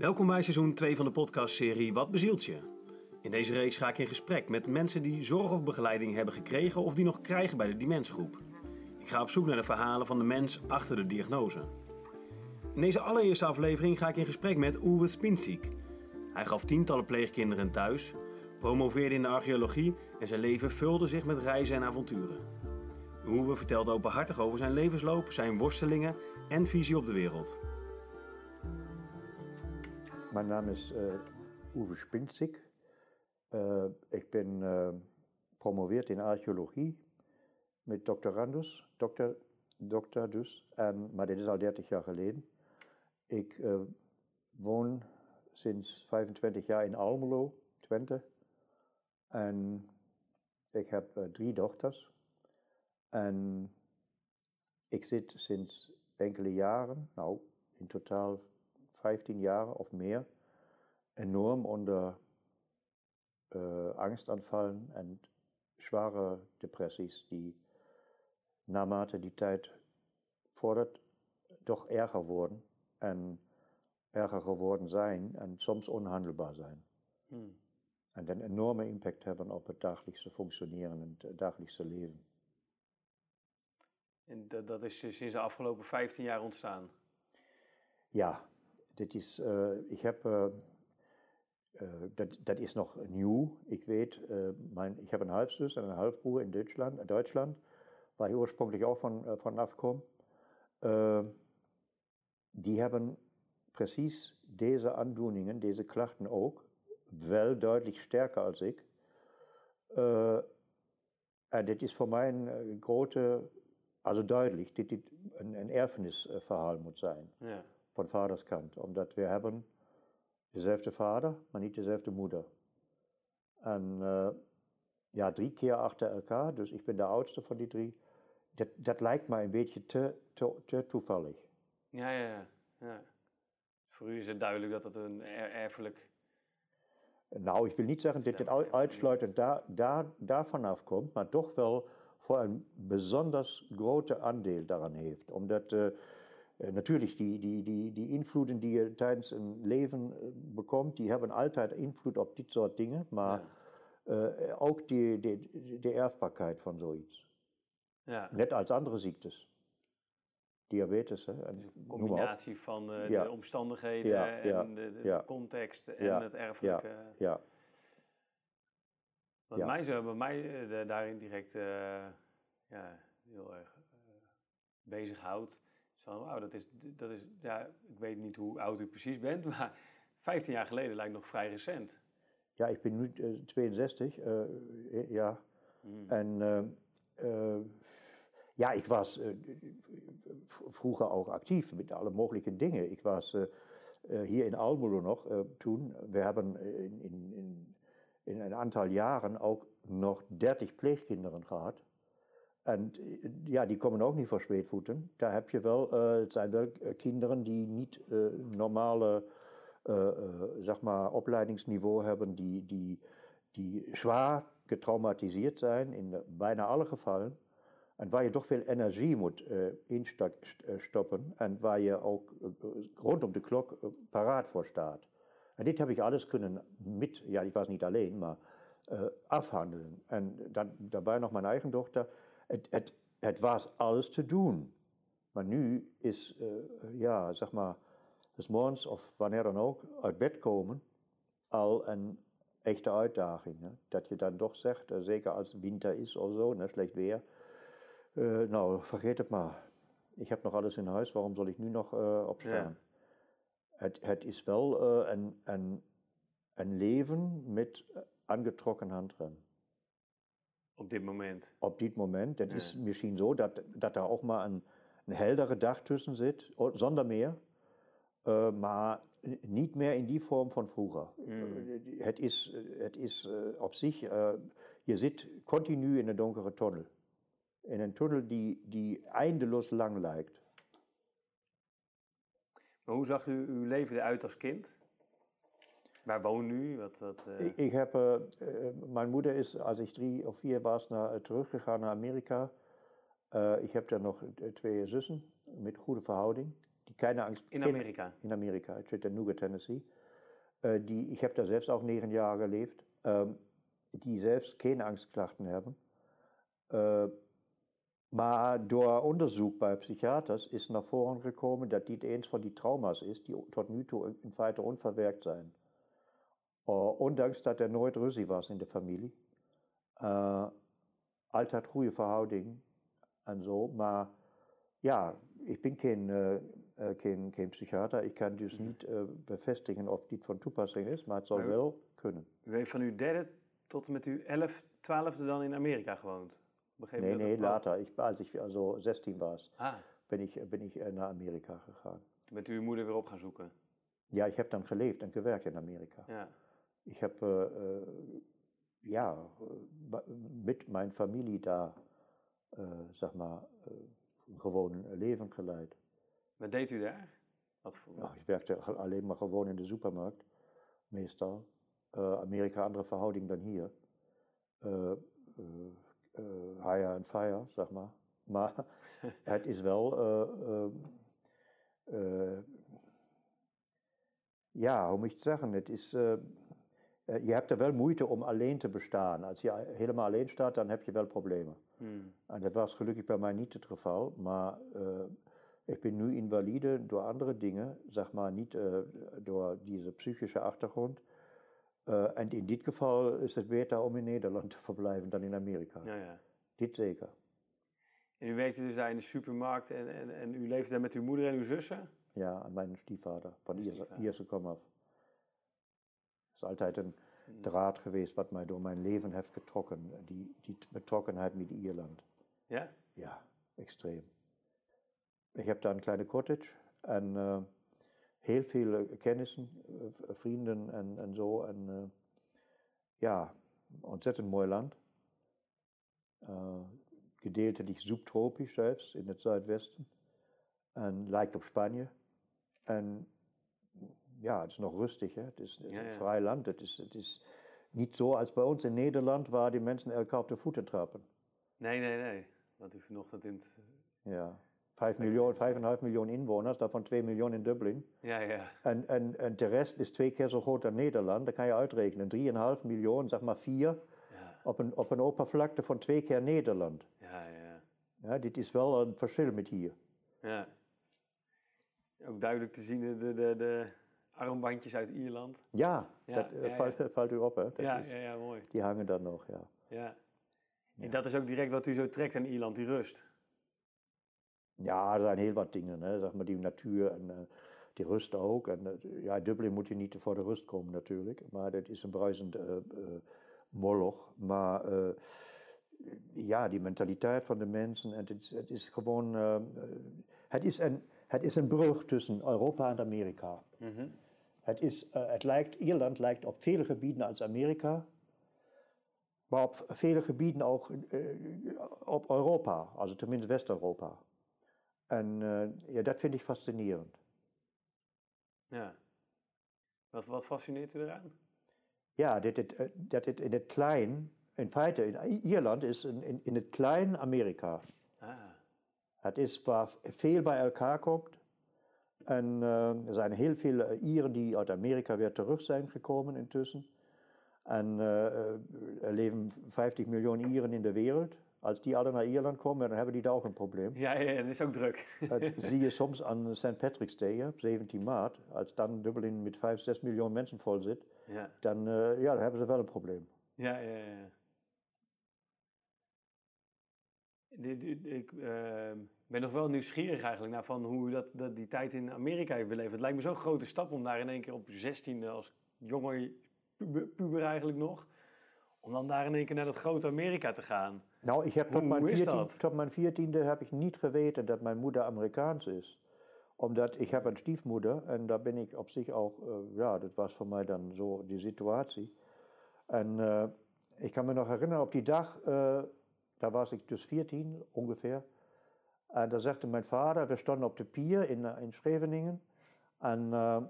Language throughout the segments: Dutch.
Welkom bij seizoen 2 van de podcastserie Wat bezielt je? In deze reeks ga ik in gesprek met mensen die zorg of begeleiding hebben gekregen of die nog krijgen bij de Demensgroep. Ik ga op zoek naar de verhalen van de mens achter de diagnose. In deze allereerste aflevering ga ik in gesprek met Uwe Spinziek. Hij gaf tientallen pleegkinderen thuis, promoveerde in de archeologie en zijn leven vulde zich met reizen en avonturen. Uwe vertelt openhartig over zijn levensloop, zijn worstelingen en visie op de wereld. Mijn naam is Uwe Spinzig. Uh, ik ben uh, promoveerd in archeologie met doctorandus, dokter, dokter dus, en, maar dit is al 30 jaar geleden. Ik woon sinds 25 jaar in Almelo, Twente. En ik heb drie dochters. En ik zit sinds enkele jaren, nou in totaal 15 jaar of meer, enorm onder uh, angstaanvallen en zware depressies, die naarmate die tijd vordert, toch erger worden en erger geworden zijn en soms onhandelbaar zijn. Hmm. En een enorme impact hebben op het dagelijkse functioneren en het dagelijkse leven. En dat, dat is sinds de afgelopen 15 jaar ontstaan? Ja, das ist, äh, ich habe, äh, äh, das, das ist noch new. Ich weiß, äh, mein, ich habe eine Halbsüß, einen Halbbruder in Deutschland, in Deutschland, war ich ursprünglich auch von, äh, von NAFCOM. Ähm, die haben präzis diese Andoeningen, diese Klachten auch, wel deutlich stärker als ich. Äh, das ist für meinen große, also deutlich, das, das ein, ein Erfnisverhalten muss sein. Ja. Van vaders kant. Omdat we hebben dezelfde vader, maar niet dezelfde moeder. En uh, ja, drie keer achter elkaar, dus ik ben de oudste van die drie. Dat, dat lijkt mij een beetje te, te, te toevallig. Ja, ja, ja. Voor u is het duidelijk dat het een erfelijk... Nou, ik wil niet zeggen dat dit uitsluitend daar, daar, daarvan afkomt, maar toch wel voor een bijzonder grote aandeel daaraan heeft. Omdat... Uh, äh, natürlich, die, die, die, die invloeden die je tijdens een leven äh, bekomt, die hebben altijd invloed op dit soort dingen, maar ja. uh, ook die, die, de erfbaarheid van zoiets. Ja. Net als andere ziektes. Diabetes. Hè, en dus een combinatie van uh, ja. de omstandigheden ja, en de, de context en het erfelijke. Ja. Wat mij, zo, bij mij uh, daarin direct ja, heel erg bezighoudt, zo, wauw, dat is, dat is, ja, ik weet niet hoe oud u precies bent, maar 15 jaar geleden lijkt nog vrij recent. Ja, ik ben nu uh, 62, uh, ja. Hmm. En uh, ja, ik was vroeger ook actief met alle mogelijke dingen. Ik was hier in Almelo nog toen. We hebben in, in, in, in een aantal jaren ook nog 30 pleegkinderen gehad. En ja, die komen ook niet voor zweetvoeten. Daar heb je wel, uh, het zijn wel eh, kinderen die niet uh, normale uh, zeg maar opleidingsniveau hebben, die, die, die zwaar getraumatiseerd zijn in bijna alle gevallen. En waar je toch veel energie moet instoppen en waar je ook rondom de klok paraat voor staat. En dit heb ik alles kunnen met, ja, ik was niet alleen, maar afhandelen. En dan, daarbij nog mijn eigen dochter het, het, het was alles te doen. Maar nu is, uh, ja, zeg maar, s morgens of wanneer dan ook, uit bed komen al een echte uitdaging. Hè? Dat je dan toch zegt, uh, zeker als het winter is of zo, ne, slecht weer, uh, nou, vergeet het maar. Ik heb nog alles in huis, waarom zal ik nu nog opstaan? Ja. Het, het is wel een, een, een leven met aangetrokken handrem. Op dit moment? Op dit moment. Het is misschien zo dat, dat er ook maar een, een heldere dag tussen zit, zonder meer. Uh, maar niet meer in die vorm van vroeger. Mm. het is, het is uh, op zich, uh, je zit continu in een donkere tunnel. In een tunnel die, die eindeloos lang lijkt. Maar hoe zag u uw leven eruit als kind? Waar woon u? Wat, wat, uh... ik, ik, heb, uh, mijn moeder is, als ik drie of vier was, naar, teruggegaan naar Amerika. ik heb daar nog twee zussen met goede verhouding. die keine Angst... In geen- Amerika? in Amerika, in Chattanooga, Tennessee. Die, ich habe da selbst auch negen Jahre gelebt, ähm, die selbst keine Angstklachten hebben. Maar door onderzoek bij psychiaters is naar voren gekomen dat dit eens van die trauma's is die tot nu toe in feite onverwerkt zijn. Uh, ondanks dat er nooit ruzie was in de familie. Uh, altijd goede verhoudingen en zo. Maar ja, ik ben geen, uh, geen, geen psychiater. Ik kan dus niet uh, bevestigen of dit van toepassing is, maar het zou wel kunnen. U heeft van uw derde tot en met uw elf, twaalfde dan in Amerika gewoond? Nee, nee, later. Ich, als ich also 16 was, Ah, bin ich, bin ich äh, nach Amerika gegaan. toen bent u uw moeder weer op gaan zoeken. Ja, ich habe dann gelebt und gewerkt in Amerika. Ja. Ich habe äh, äh, ja mit meiner Familie da, äh, sag mal, äh, ein gewohnen Leben geleid. Wat deed u daar? Wat voor... Ja, ich werkte al- alleen maar gewoon in de supermarkt, meestal. Amerika andere verhouding dan hier. Äh, hire and fire, zeg maar. Maar het is wel. äh, äh, äh, ja, hoe moet je het zeggen? Het is. Je hebt er wel moeite om alleen te bestaan. Als je helemaal alleen staat, dan heb je wel problemen. Hmm. En dat was gelukkig bij mij niet het geval, maar eh, ik ben nu invalide door andere dingen, zeg maar niet eh, door deze psychische achtergrond. Eh, en in dit geval is het beter om in Nederland te verblijven dan in Amerika. Ja, ja. Dit zeker. En u werkte dus daar in de supermarkt en, en, en u leefde daar met uw moeder en uw zussen? Ja, en mijn stiefvader van Ierse. Ierse komaf. Is altijd een Hmm. draad geweest wat mij door mijn leven heeft getrokken, die, die betrokkenheid met Ierland. Ja? Ja, extreem. Ik heb daar een kleine cottage en eh, heel veel eh, kennissen, eh, vrienden en, en zo. En ja, ontzettend mooi land. Eh, gedeeltelijk subtropisch zelfs in het zuidwesten. En lijkt op Spanje. En ja, het is nog rustig. Hè? Het is, Ja, een vrij land. Het is, het is niet zo als bij ons in Nederland, waar die mensen elkaar op de voeten trappen. Nee, nee, nee. Wat u vanochtend in het... Ja, 5 miljoen, 5,5 miljoen inwoners, daarvan 2 miljoen in Dublin. Ja, ja. En, en, en de rest is twee keer zo groot als Nederland. Dat kan je uitrekenen. 3,5 miljoen, zeg maar 4, Ja, op een, op een oppervlakte van twee keer Nederland. ja, ja. Ja, dit is wel een verschil met hier. ja. Ook duidelijk te zien de, de, de armbandjes uit Ierland. Ja, Ja, dat ja, valt, valt u op, hè? Dat ja, is, ja, ja, mooi. Die hangen dan nog, ja. Ja. En dat is ook direct wat u zo trekt aan Ierland, die rust. Ja, er zijn heel wat dingen, hè? Zeg maar die natuur en eh, die rust ook. En eh, ja, in Dublin moet je niet voor de rust komen natuurlijk. Maar dat is een bruisend eh, eh, moloch. Maar ja, die mentaliteit van de mensen. En het is, het is gewoon. het, is een, het is een brug tussen Europa en Amerika. Het, is, eh, het lijkt, Ierland lijkt op vele gebieden als Amerika. Maar op vele gebieden ook eh, op Europa, also tenminste West-Europa. En eh, ja, dat vind ik fascinerend. Ja. Wat, wat fascineert u eraan? Ja, dat het, dat het in het klein, in feite, in Ierland is in, in, in het klein Amerika. Ah, Het is waar veel bij elkaar komt. En eh, er zijn heel veel eh, Ieren die uit Amerika weer terug zijn gekomen intussen. En eh, er leven 50 miljoen Ieren in de wereld. Als die alle naar Ierland komen, dan hebben die daar ook een probleem. ja, ja, ja, dat is ook druk. Dat zie je soms aan St. Patrick's Day, op 17 maart. Als dan Dublin met 5, 6 miljoen mensen vol zit, ja. dan, ja, dan hebben ze wel een probleem. Ja, ja, ja. Dit- dit- Ik ehm, ben nog wel nieuwsgierig eigenlijk naar van hoe u dat, dat die tijd in Amerika heeft beleefd. Het lijkt me zo'n grote stap om daar in één keer op 16 als jonge puber, puber eigenlijk nog, om dan daar in één keer naar dat grote Amerika te gaan. Nou, ik heb tot Hoe- mijn, hoe is 14, dat? tot mijn 14e heb ik niet geweten dat mijn moeder Amerikaans is. Omdat ik heb een stiefmoeder en daar ben ik op zich ook, eh, ja, dat was voor mij dan zo die situatie. En eh, ik kan me nog herinneren op die dag, eh, da war ich bis 14 ungefähr, und da sagte mein Vater, wir standen auf der Pier in, äh, in Schreveningen, und äh,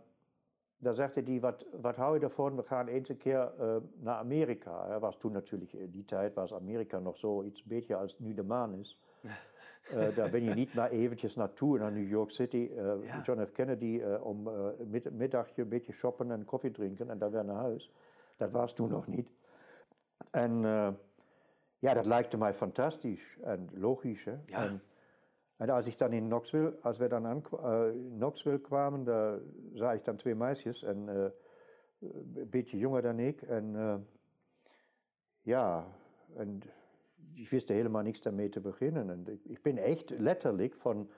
da sagte die, was habe ich davon, wir fahren einzelkehr äh, nach Amerika. Ja, was du natürlich, in die Zeit war es Amerika noch so, jetzt besser als Nüdemann ist. äh, da bin ich nicht mal eventjes naartoe, naar New York City, äh, ja. John F. Kennedy, äh, um äh, mit, Mittagje ein bisschen shoppen und Kaffee trinken und dann wäre nach Haus. Das warst du noch nicht. Und ja, dat lijkt mij fantastisch en logisch. Hè? Ja. En, en als ik dan in Knoxville, als we dan aan Knoxville kwamen, daar zag ik dan twee meisjes en een beetje jonger dan ik. En ja, en die wisten helemaal niks daarmee te beginnen. En ik, ik ben echt letterlijk van,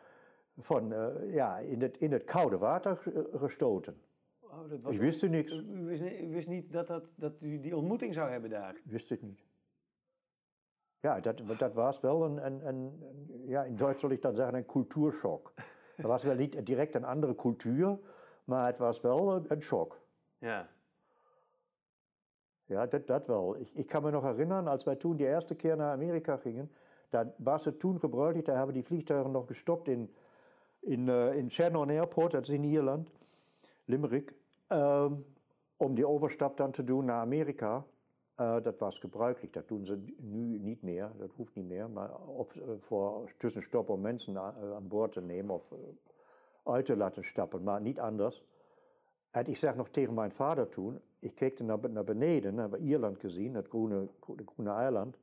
van ja, in, het, in het koude water gestoten. Oh, dat was ik wist er niks. U wist, u wist niet dat, dat, dat u die ontmoeting zou hebben daar? Ik wist het niet. Ja, das war es wel een, een, een, ja, in Deutsch soll ich dann sagen, ein Kulturschock. Da war es wel nicht direkt eine andere Kultur, maar het was wel ein Schock. Ja. Ja, das, war wel. Ich, ich, kann mich noch erinnern, als wir tun die erste Kehr nach Amerika gingen, da war es tun gebräuchlich, da haben die Flugzeuge noch gestoppt in, in, eh, in Shannon Airport, das ist in Irland, Limerick, ähm, um die Overstap dann zu tun nach Amerika. Uh, dat was gebruikelijk, dat doen ze nu niet meer, dat hoeft niet meer, maar of uh, voor tussenstop om mensen aan, aan boord te nemen of uit te laten stappen, maar niet anders. En ik zeg nog tegen mijn vader toen, ik keek naar, naar beneden, hebben Ierland gezien, het groene, groene eiland.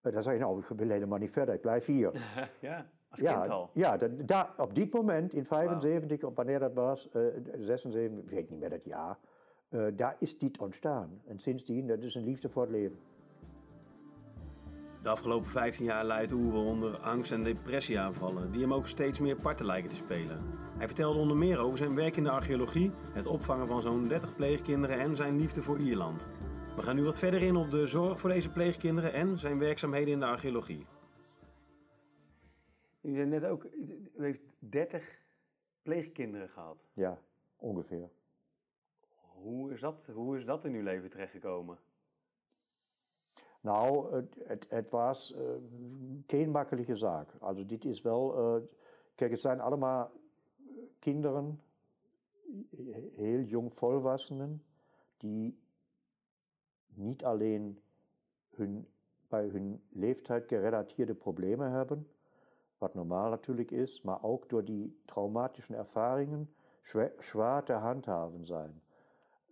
En dan zei je, nou, ik wil helemaal niet verder, ik blijf hier. ja, als ja, kind al. Ja, dat, daar, op dit moment, in 75, wow. of wanneer dat was, uh, 76, ik weet niet meer dat jaar, uh, daar is dit ontstaan. En sindsdien, dat is een liefde voor het leven. De afgelopen 15 jaar leidt Oewe onder angst- en depressieaanvallen, die hem ook steeds meer parten lijken te spelen. Hij vertelde onder meer over zijn werk in de archeologie, het opvangen van zo'n 30 pleegkinderen en zijn liefde voor Ierland. We gaan nu wat verder in op de zorg voor deze pleegkinderen en zijn werkzaamheden in de archeologie. U zei net ook, u heeft 30 pleegkinderen gehad. Ja, ongeveer. Hoe is dat, hoe is dat in uw leven terechtgekomen? Nou, het, het, het was uh, geen makkelijke zaak. Also dit is wel, uh, kijk, het zijn allemaal kinderen, heel jong volwassenen, die niet alleen hun, bij hun leeftijd gerelateerde problemen hebben, wat normaal natuurlijk is, maar ook door die traumatischen ervaringen schwer, schwer te handhaven zijn.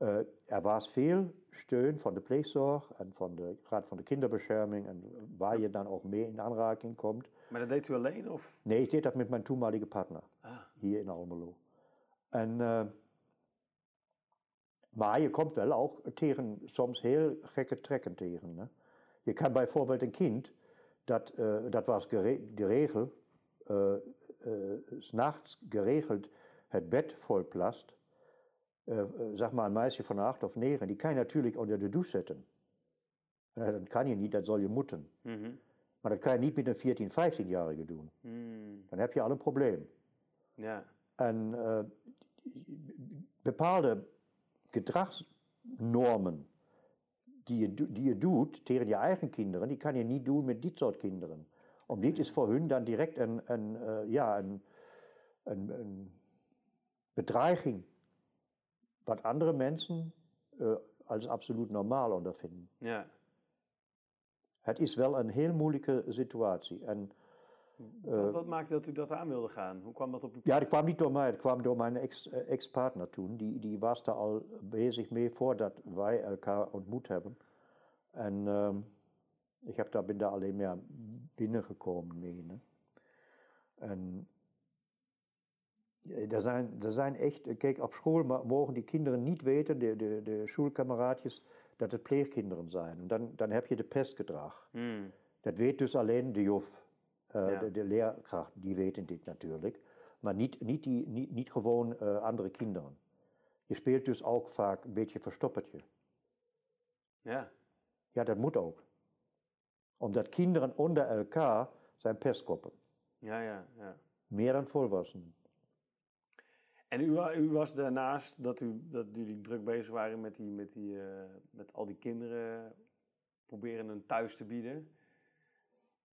Uh, er was veel steun van de pleegzorg en van de Raad van de Kinderbescherming en waar je dan ook mee in aanraking komt. Maar dat deed u alleen of? Nee, ik deed dat met mijn toenmalige partner ah. hier in Almelo. En, uh, maar je komt wel ook tegen soms heel gekke trekken tegen. Ne? Je kan bijvoorbeeld een kind, dat, uh, dat was de regel, uh, s'nachts geregeld het bed volplast. Zeg maar een meisje van acht of negen, die kan je natuurlijk onder de douche zetten. dat kan je niet, dat zal je moeten. Mm -hmm. Maar dat kan je niet met een 14, 15-jarige doen. Mm. Dan heb je al een probleem. Ja. En uh, bepaalde gedragsnormen die je, die je doet tegen je eigen kinderen, die kan je niet doen met dit soort kinderen. Om dit is voor hun dan direct een, een, uh, ja, een, een, een, bedreiging. Wat andere mensen uh, als absoluut normaal ondervinden. Ja. Het is wel een heel moeilijke situatie. En, wat, wat maakte dat u dat aan wilde gaan? Hoe kwam dat op uw Ja, dat kwam niet door mij, dat kwam door mijn ex-partner ex toen. Die, die was daar al bezig mee voordat wij elkaar ontmoet hebben. En um, ik heb daar, ben daar alleen maar binnengekomen mee. Ne? En er zijn, er zijn echt, kijk, op school mogen die kinderen niet weten, de, de, de schoolkameraadjes, dat het pleegkinderen zijn. En dan, dan heb je de pestgedrag. Mm. Dat weet dus alleen de juf. Uh, Ja. de, de leerkracht, die weten dit natuurlijk. Maar niet, niet, die, niet, niet gewoon uh, andere kinderen. Je speelt dus ook vaak een beetje verstoppertje. Ja. Ja, dat moet ook. Omdat kinderen onder elkaar zijn pestkoppen. Ja, ja, ja. Meer dan volwassenen. En u, wa- u was daarnaast dat, u, dat jullie druk bezig waren met, die, met, die, eh, met al die kinderen, proberen een thuis te bieden.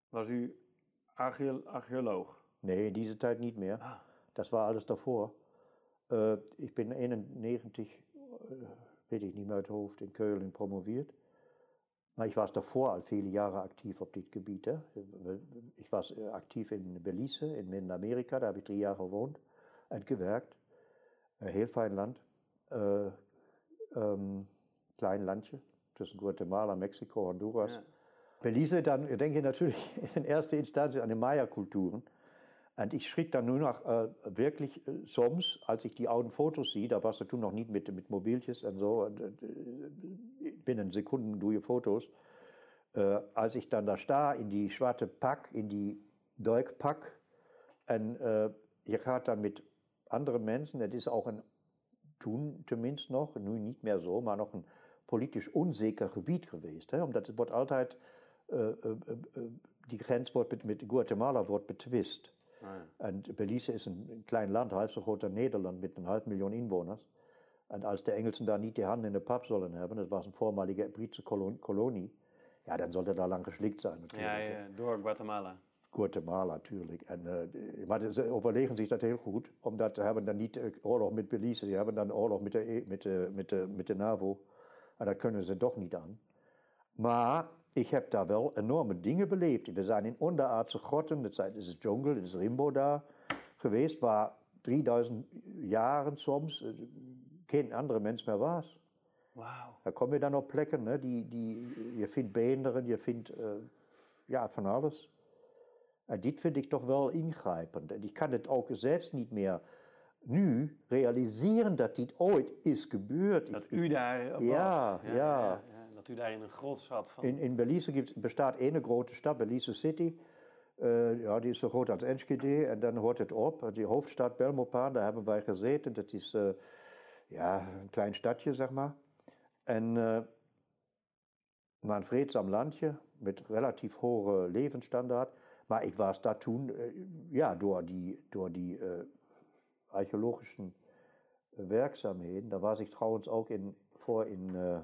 Was u archeo- archeoloog? Nee, in deze tijd niet meer. Ah, Dat was alles daarvoor. Uh, ik ben 91, uh, weet ik niet meer uit het hoofd, in Keulen promoveerd. Maar ik was daarvoor al vele jaren actief op dit gebied. Hè. Ik was actief in Belize, in Midden-Amerika, daar heb ik drie jaar gewoond en gewerkt. Een heel fijn land. Uh, um, klein landje tussen Guatemala, Mexiko, Honduras. Ja. Belize, dann denke ich natürlich in erster Instanz an die Maya-Kulturen. Und ich schrieb dann nur noch äh, wirklich äh, soms, als ich die alten Fotos sehe, da warst du noch nicht mit, mit Mobiltjes und so, und, äh, binnen Sekunden durch Fotos, äh, als ich dann da sta in die schwarze Pack, in die Duikpak, und äh, ich hatte dann mit andere Menschen. Das ist auch ein, tun zumindest noch, nun nicht mehr so, maar noch ein politisch unsicher Gebiet gewesen. Hè? Omdat wird wordt altijd, äh äh, äh, äh, die Grenze wordt mit, mit Guatemala wird betwist. Ah, ja. Und Belize ist ein kleines Land, halb so groß wie Nederland, mit einer halben Million Einwohnern. Und als die Engelsen da nicht die Hand in den Pub sollen haben, das war eine vormalige britische Kolonie, ja, dann sollte da lang geschlickt sein. Natürlich. Ja, ja, durch Guatemala. Guatemala natuurlijk. En, uh, maar ze overlegen zich dat heel goed, omdat ze hebben dan niet oorlog met Belize, ze hebben dan oorlog met de, met de, met de, met de NAVO. Maar daar kunnen ze toch niet aan. Maar ik heb daar wel enorme dingen beleefd. We zijn in onderaardse grotten, dat is het jungle, dat is Rimbo daar geweest, waar 3000 jaren soms eh, geen andere mens meer was. Wauw. Daar kom je dan op plekken, hè, die, die, je vindt beenderen, je vindt uh, ja, van alles. En dit vind ik toch wel ingrijpend. En ik kan het ook zelfs niet meer nu realiseren dat dit ooit is gebeurd. Dat u daar was. Ja, ja, ja. Dat u daar in een grot zat. Van... In, in Belize gibt, bestaat één grote stad, Belize City. Uh, ja, die is zo groot als Enschede. En dan hoort het op. Die hoofdstad Belmopan, daar hebben wij gezeten. Dat is uh, ja, een klein stadje, zeg maar. En uh, maar een vreedzaam landje met relatief hoge levensstandaard. Maar ik was daar toen, ja, door die, door die archeologischen werkzaamheden. Daar was ik trouwens ook in, voor in uh,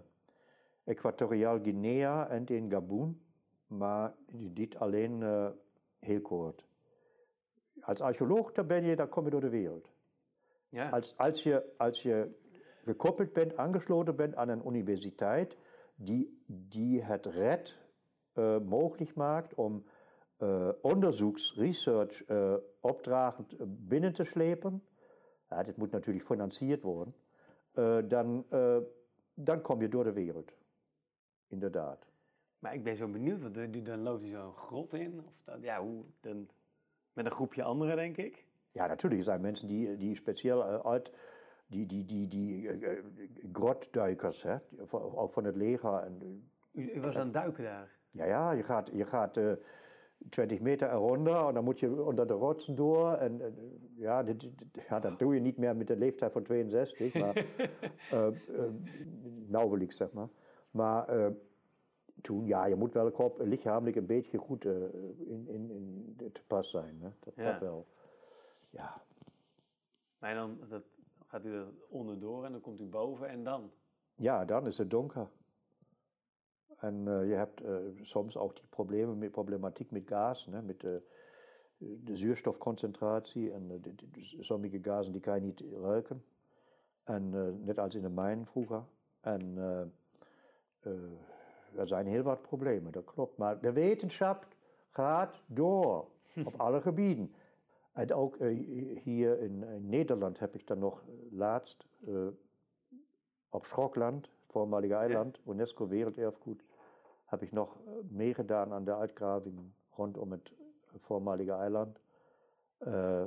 Equatoriaal Guinea en in Gabon, maar dit alleen uh, heel kort. Als archeoloog, daar ben je, daar kom je door de wereld. Ja. Als, als, je, als je gekoppeld bent, aangesloten bent aan een universiteit die, die het red uh, mogelijk maakt om uh, onderzoeks, research uh, opdragen binnen te slepen, ja, dit moet natuurlijk gefinancierd worden, uh, dan, dan kom je door de wereld. Inderdaad. Maar ik ben zo benieuwd, want dan loopt hij zo'n grot in. Of dat, ja, hoe, dan, met een groepje anderen, denk ik. Ja, natuurlijk. Er zijn mensen die, die speciaal uit die, die, die, die grotduikers, hè, ook van het leger. En, u, u was aan het duiken daar? Ja, ja, je gaat, je gaat 20 Meter eronder und dann muss je unter de rotsen door. En, ja, dit, ja, dat doe je niet meer met de leeftijd van 62, maar uh, uh, nauwelijks zeg maar. Maar uh, toen, ja, je moet wel lichamelijk een beetje goed in, in, in te pas zijn. Hè? Dat, ja. dat wel. Ja. Maar dan dat, gaat u er onderdoor en dan komt u boven en dan? Ja, dan is het donker. En uh, je hebt uh, soms ook die problemen met problematiek met gas, ne, uh, zuurstofconcentratie en de, de, sommige gazen die kan je niet ruiken. En net als in de mijn vroeger. En er zijn heel wat problemen, dat klopt. Maar de wetenschap gaat door op alle gebieden. En ook hier in, in, Nederland heb ik dan nog laatst op Schokland, voormalige eiland, UNESCO Werelderfgoed, heb ik nog eh, meegedaan aan de uitgravingen rondom het voormalige eiland. Uh,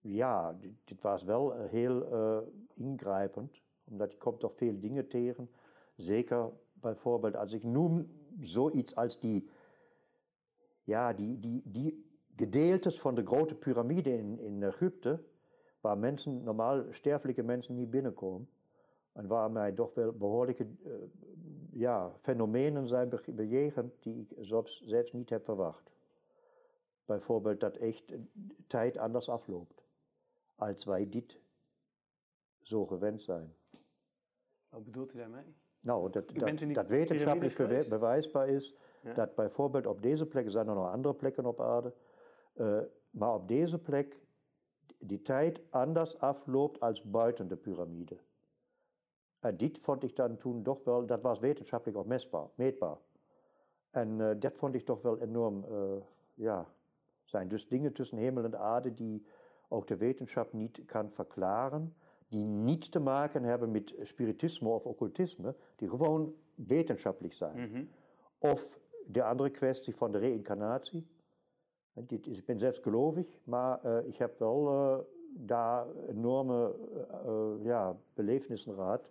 ja, dit, was wel heel uh, ingrijpend, omdat je komt toch veel dingen tegen. Zeker bijvoorbeeld als ik noem zoiets als die, ja, die, die, die gedeeltes van de grote piramide in, in Egypte, waar mensen, normaal sterfelijke mensen niet binnenkomen. En waar mij toch wel behoorlijke uh, ja, fenomenen zijn bejegend die ik zelfs niet heb verwacht. Bijvoorbeeld dat echt tijd anders afloopt, als wij dit zo gewend zijn. Wat bedoelt u daarmee? Nou, dat, dat, dat wetenschappelijk bewijsbaar is dat bijvoorbeeld op deze plek, zijn er nog andere plekken op aarde, uh, maar op deze plek die tijd anders afloopt als buiten de piramide. En dit vond ik dan toen toch wel, dat was wetenschappelijk ook mesbaar, meetbaar. En uh, dat vond ik toch wel enorm, uh, ja, zijn dus dingen tussen hemel en aarde die ook de wetenschap niet kan verklaren, die niets te maken hebben met spiritisme of occultisme, die gewoon wetenschappelijk zijn. Mhm. Of de andere kwestie van de reïncarnatie. Ik ben zelfs gelovig, maar uh, ik heb wel daar enorme ja, belevenissen gehad,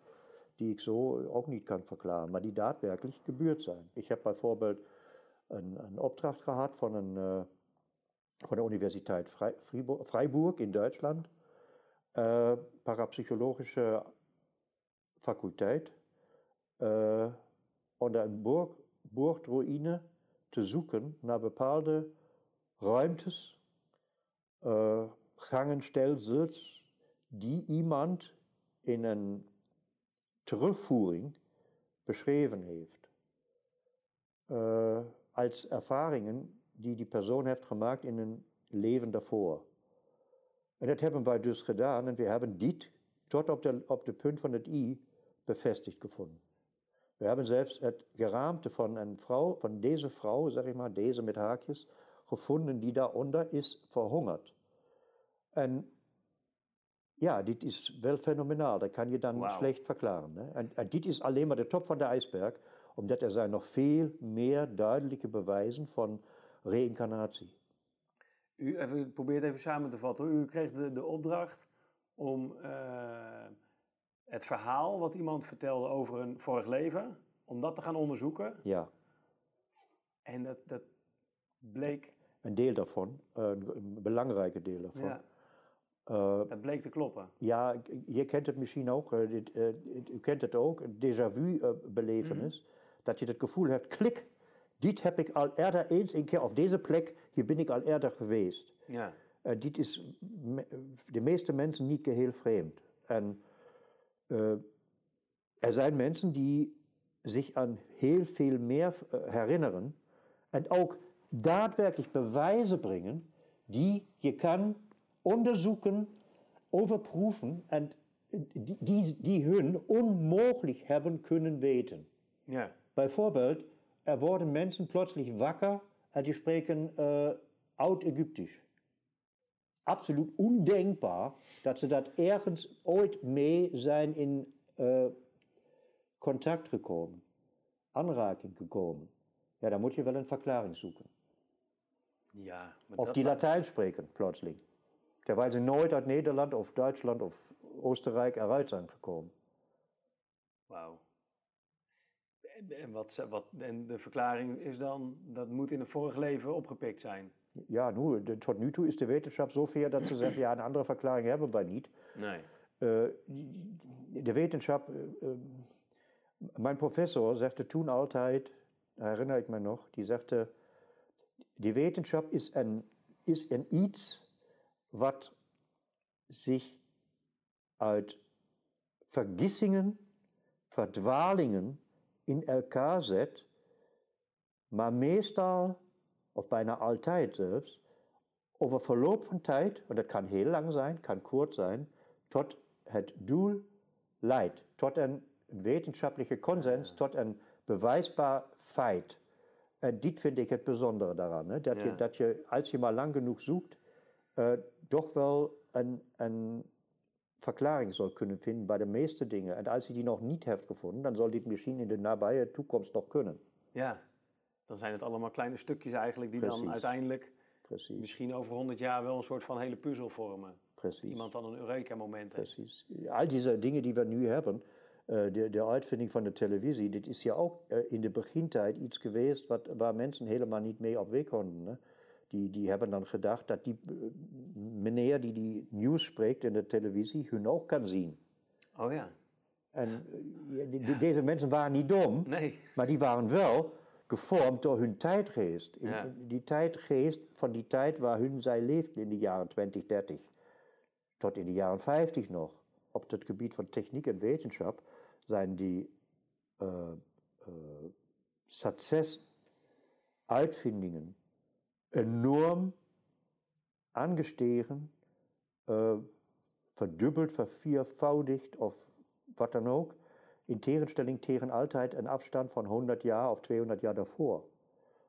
die ich so auch nicht kann verklaren, weil die tatwerklich gebührt sein. Ich habe bei Vorbild einen, einen Auftrag gehabt von, einen, äh, von der Universität Freiburg in Deutschland, äh, parapsychologische Fakultät, äh, unter einer Burg, Burgruine zu suchen nach bepaalde Räumtes, äh, Gangenstelsels, die jemand in einem terugvoering beschreven heeft. Uh, als ervaringen die die persoon heeft gemaakt in een leven daarvoor. En dat hebben wij dus gedaan en we hebben dit tot op de, op de punt van het i bevestigd gevonden. We hebben zelfs het geraamte van een vrouw, van deze vrouw, zeg ik maar, deze met haakjes, gevonden die daaronder is verhongerd. En ja, dit is wel fenomenaal. Dat kan je dan slecht verklaren. En, en, dit is alleen maar de top van de ijsberg, omdat er zijn nog veel meer duidelijke bewijzen van reïncarnatie. U even, probeert even samen te vatten. U kreeg de, de opdracht om uh, het verhaal wat iemand vertelde over een vorig leven, om dat te gaan onderzoeken. Ja. En dat, dat bleek. Een deel daarvan, een, een belangrijke deel daarvan. Ja. Uh, dat bleek te kloppen. Ja, je kent het misschien ook, uh, dit, uh, u kent het ook, een déjà vu belevenis. Mm -hmm. Dat je het gevoel hebt, klik, dit heb ik al eerder eens een keer op deze plek, hier ben ik al eerder geweest. Ja. dit is de meeste mensen niet geheel vreemd. En er zijn mensen die zich aan heel veel meer herinneren en ook daadwerkelijk bewijzen brengen die je kan onderzoeken, overproeven en die, die, die hun onmogelijk hebben kunnen weten. Ja. Bijvoorbeeld, er worden mensen plotseling wakker en die spreken uh, oud-Egyptisch. Absoluut ondenkbaar dat ze dat ergens ooit mee zijn in uh, contact gekomen, aanraking gekomen. Ja, dan moet je wel een verklaring zoeken. Ja, of die Latijn spreken, plotseling. Terwijl ze nooit uit Nederland of Duitsland of Oostenrijk eruit zijn gekomen. Wauw. En, wat, wat, en de verklaring is dan, dat moet in een vorig leven opgepikt zijn. Ja, nu, de, tot nu toe is de wetenschap zover dat ze zeggen, ja, een andere verklaring hebben wij niet. Nee. Uh, de wetenschap, uh, mijn professor zegt toen altijd, herinner ik me nog, die zegt, die wetenschap is een, is een iets wat zich uit vergissingen, verdwalingen in elkaar zet, maar meestal, of bijna altijd zelfs, over verloop van tijd, en dat kan heel lang zijn, kan kort zijn, tot het doel leidt, tot een wetenschappelijke consens, tot een bewijsbaar feit. En dit vind ik het bijzondere daaraan, hè? Dat, Ja. je, dat je, als je maar lang genoeg zoekt, uh, toch wel een, een verklaring zal kunnen vinden bij de meeste dingen. En als je die nog niet hebt gevonden, dan zal dit misschien in de nabije toekomst nog kunnen. Ja. Dan zijn het allemaal kleine stukjes eigenlijk die dan uiteindelijk Precies. misschien over honderd jaar wel een soort van hele puzzel vormen. Precies. Dat iemand dan een Eureka-moment heeft. Precies. Al diese dingen die we nu hebben, uh, de, de uitvinding van de televisie, dit is ja ook uh, in de begintijd iets geweest wat, waar mensen helemaal niet mee op weg konden. Die, die hebben dan gedacht dat die uh, meneer die die nieuws spreekt in de televisie hun ook kan zien. Oh ja. En uh, die, die, deze mensen waren niet dom, Nee. maar die waren wel gevormd door hun tijdgeest. In, Ja. Die tijdgeest van die tijd waar hun zij leefden in de jaren 20, 30. Tot in de jaren 50 nog. Op het gebied van techniek en wetenschap zijn die uh, uh, succesuitvindingen enorm angestiegen, äh, verdübbelt, vervierfaudigt auf Wattenhoek. In Terenstelling, Terenaltheit ein Abstand von 100 Jahren auf 200 Jahre davor.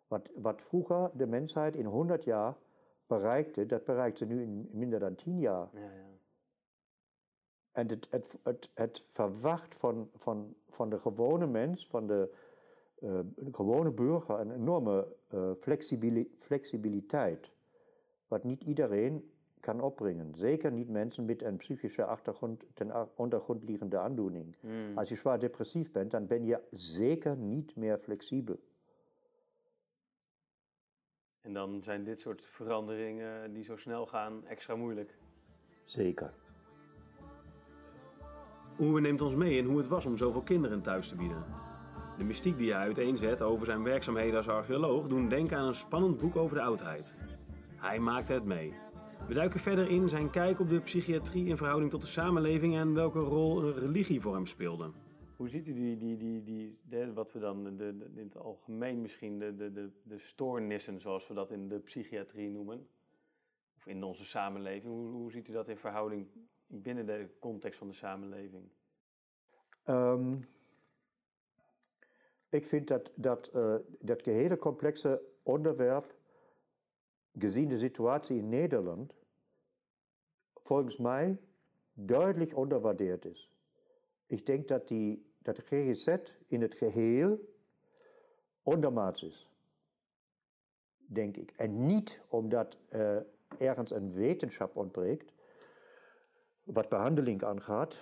Was, was früher der Menschheit in 100 Jahren bereikte, das bereikt sie nun in minder als 10 Jahren. Ja, ja. Und es verwacht von, von, von der gewohnen Mensch, von der uh, gewone burger, een enorme uh, flexibili flexibiliteit. Wat niet iedereen kan opbrengen. Zeker niet mensen met een psychische achtergrond, ten ondergrond liggende aandoening. Mm. Als je zwaar depressief bent, dan ben je zeker niet meer flexibel. En dan zijn dit soort veranderingen die zo snel gaan extra moeilijk. Zeker. Oewe neemt ons mee in hoe het was om zoveel kinderen thuis te bieden. De mystiek die hij uiteenzet over zijn werkzaamheden als archeoloog doen denken aan een spannend boek over de oudheid. Hij maakte het mee. We duiken verder in zijn kijk op de psychiatrie in verhouding tot de samenleving en welke rol religie voor hem speelde. Hoe ziet u die, die, die, die, de, wat we dan de, de, in het algemeen misschien de, de, de, de stoornissen, zoals we dat in de psychiatrie noemen, of in onze samenleving, hoe, hoe ziet u dat in verhouding binnen de context van de samenleving? Um, ik vind dat dat, uh, dat gehele complexe onderwerp, gezien de situatie in Nederland, volgens mij duidelijk onderwaardeerd is. Ik denk dat, die, dat de GGZ in het geheel ondermaats is. Denk ik. En niet omdat uh, ergens een wetenschap ontbreekt, wat behandeling aangaat,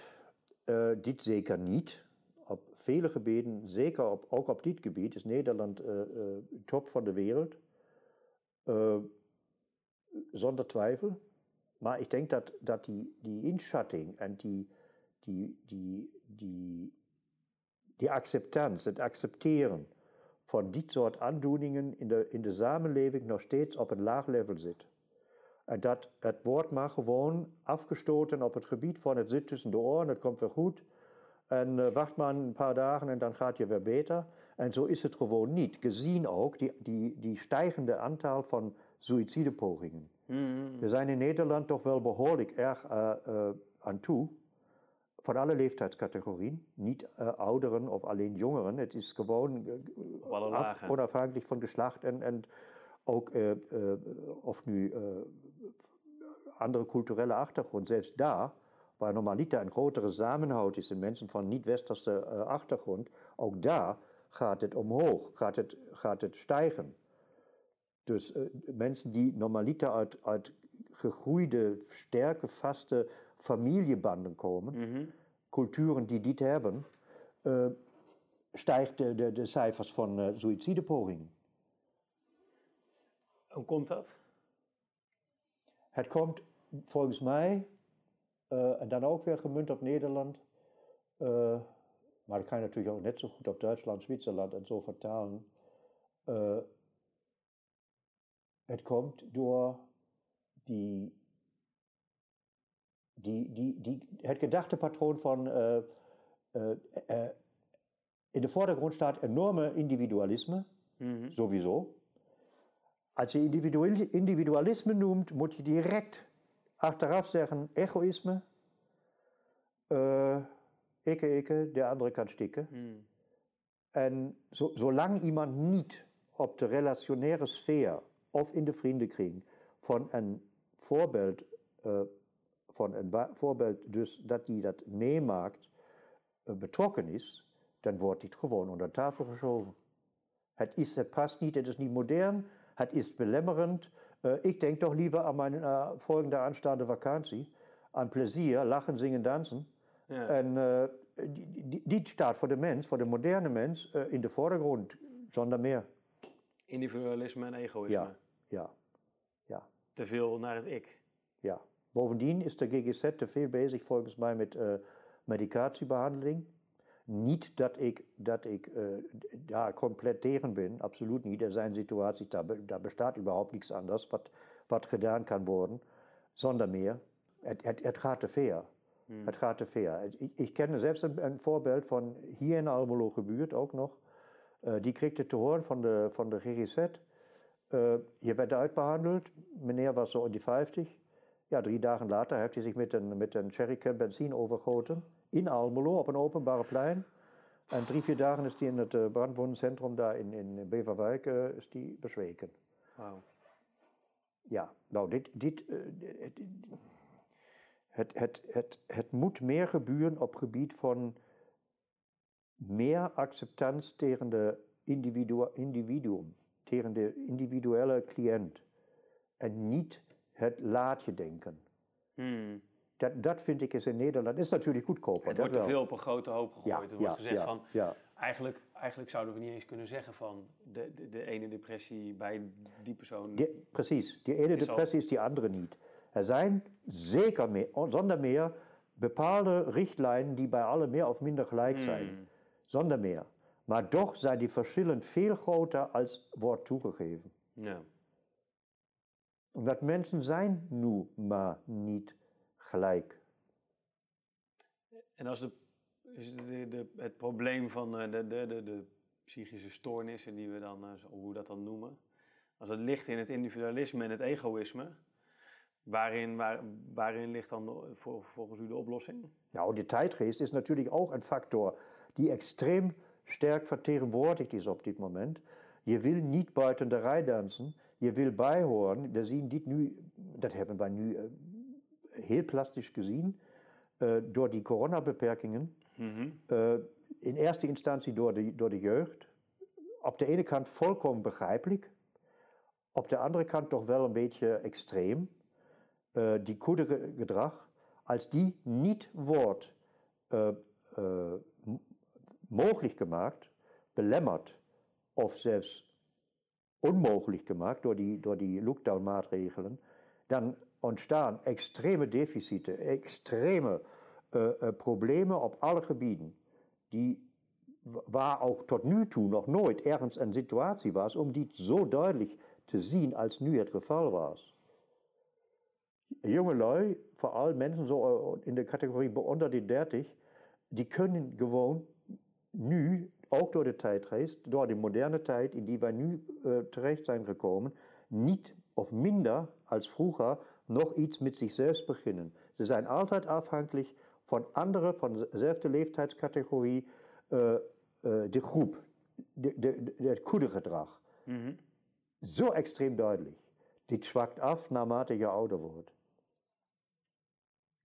uh, dit zeker niet. Vele gebieden, zeker ook op dit gebied, is Nederland uh, uh, top van de wereld. zonder twijfel. Maar ik denk dat, dat die, die inschatting en die, die, die, die, die het accepteren van dit soort aandoeningen in de, in de samenleving nog steeds op een laag level zit. En dat het wordt maar gewoon afgestoten op het gebied van het zit tussen de oren, het komt weer goed. En uh, wacht maar een paar dagen en dan gaat je weer beter. En zo is het gewoon niet. Gezien ook die, die, die stijgende aantal van suïcidepogingen. Mm. We zijn in Nederland toch wel behoorlijk erg uh, uh, aan toe. Van alle leeftijdscategorieën. Niet ouderen of alleen jongeren. Het is gewoon af, onafhankelijk van geslacht en, en ook of nu andere culturele achtergrond. Zelfs daar, waar normaliter een grotere samenhoud is in mensen van niet-westerse achtergrond, ook daar gaat het omhoog, gaat het, gaat het stijgen. Dus uh, mensen die normaliter uit, uit gegroeide, sterke, vaste familiebanden komen, mm -hmm. culturen die dit hebben, uh, stijgt de, de, de, cijfers van uh, suïcidepogingen. Hoe komt dat? Het komt volgens mij, en dan ook weer gemunt op Nederland, maar dat kan je natuurlijk ook net zo goed op Duitsland, Zwitserland en zo vertalen. Het komt door die, die, die, die, het gedachtepatroon van uh, uh, uh, in de voordergrond staat enorme individualisme, -hmm. sowieso. Als je individualisme noemt, moet je direct achteraf zeggen egoïsme. ikke, ikke, de andere kan stikken. Mm. En zo, zolang iemand niet op de relationaire sfeer of in de vriendenkring van een voorbeeld, uh, van een voorbeeld dus dat hij dat meemaakt, uh, betrokken is, dan wordt dit gewoon onder tafel geschoven. Het, is, het past niet, het is niet modern, het is belemmerend. Uh, ik denk toch liever aan mijn volgende aanstaande vakantie, aan plezier, lachen, zingen, dansen. Ja. En die, die, staat voor de mens, voor de moderne mens, in de voorgrond, zonder meer. Individualisme en egoïsme. Ja, ja, ja. Te veel naar het ik. Ja. Bovendien is de GGZ te veel bezig volgens mij met medicatiebehandeling. Nicht, dass ich, dat ik äh, da komplett deren bin, absolut nicht. Er zijn Situation, da, da bestaat überhaupt nichts anders, was gedaan kann worden, sondern mehr. Er, er, er trate fair. Hm. Er trate fair. Ich, ich kenne selbst ein, ein, Vorbild von hier in Almelo Buurt auch noch. Äh, die kriegte te horen von der, von der GGZ. Äh, je werd uitbehandeld, meneer was so in die 50. Ja, drie dagen later heeft hij zich met een, met een benzine overgoten in Almelo op een openbare plein. En drie, vier dagen is die in het uh, brandwondencentrum daar in, in Beverwijk uh, is die bezweken. Wauw. Ja, nou, dit, dit, uh, het, het, het, het moet meer gebeuren op gebied van meer acceptans tegen de individu individuum, tegen de individuele cliënt. En niet het laatje denken. Hmm. Dat, dat vind ik is in Nederland, is natuurlijk goedkoper. Het wordt te wel. veel op een grote hoop gegooid. Ja, ja, wordt gezegd ja, van, eigenlijk, eigenlijk zouden we niet eens kunnen zeggen van de, de, de ene depressie bij die persoon. Die, precies, die ene Is al- depressie is die andere niet. Er zijn zeker meer, zonder meer bepaalde richtlijnen die bij allen meer of minder gelijk zijn. Hmm. Zonder meer. Maar toch zijn die verschillen veel groter als wordt toegegeven. Ja. Omdat mensen zijn nu maar niet gelijk. En als de, de, de, het probleem van eh, de, de, de, de psychische stoornissen, die we dan, eh, hoe we dat dan noemen, als het ligt in het individualisme en het egoïsme, waarin, waar, waarin ligt dan voor, volgens u de oplossing? Nou, de tijdgeest is natuurlijk ook een factor die extreem sterk vertegenwoordigd is op dit moment. Je wil niet buiten de rij dansen, je wil bijhoren. We zien dit nu, dat hebben wij nu eh, heel plastisch gezien, eh, door die coronabeperkingen. Eh, in eerste instantie door de, door de jeugd. Op de ene kant volkomen begrijpelijk, op de andere kant toch wel een beetje extreem. Eh, die goede gedrag, als die niet wordt eh, eh, mogelijk gemaakt, belemmerd of zelfs unmöglich gemacht durch die, durch die Lockdown-Maßregeln, dann entstehen extreme Defizite, extreme äh, äh Probleme auf allen Gebieten, die war auch tot nu toe noch nooit ergens eine Situation war, um die so deutlich zu sehen, als nu het Fall war. Junge Leute, vor allem Menschen eh, in der Kategorie unter die 30, die können gewohnt nu ook door de tijdgeest, door de moderne tijd in die wij nu eh, terecht zijn gekomen, niet of minder als vroeger nog iets met zichzelf beginnen. Ze zijn altijd afhankelijk van anderen van dezelfde leeftijdscategorie, eh, eh, de groep, de, de, de- het goede gedrag. Zo extreem duidelijk. Dit zwakt af naarmate je ouder wordt.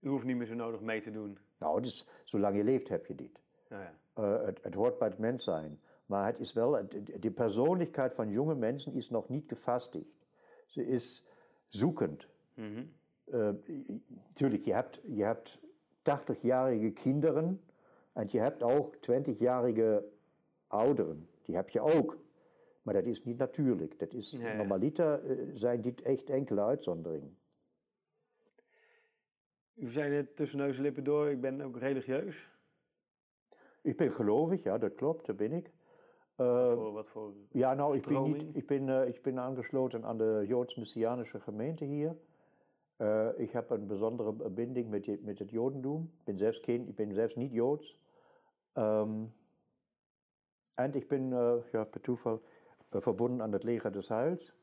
U hoeft niet meer zo nodig mee te doen. Nou, dus, zolang je leeft heb je dit. Ja. Eh, het, het hoort bij het mens zijn. Maar het is wel, het- de persoonlijkheid van jonge mensen is nog niet gevestigd. Ze is zoekend. Tuurlijk, je hebt, je hebt 80-jarige kinderen en je hebt ook 20-jarige ouderen. Die heb je ook. Maar dat is niet natuurlijk. Dat is, Ja, ja. Normaliter eh, zijn dit echt enkele uitzonderingen. U zei net tussen neus en lippen door, ik ben ook religieus. Ik ben gelovig, ja, dat klopt, dat ben ik. Wat Eh, voor, wat voor Ja, nou, ik ben, niet, ik, ben, eh, ik ben aangesloten aan de Joods-Messianische gemeente hier. Eh, ik heb een bijzondere binding met, je- met het Jodendom. Ik ben zelfs, geen, ik ben zelfs niet Joods. Ehm, en ik ben ja, per toeval eh, verbonden aan het leger des Heils,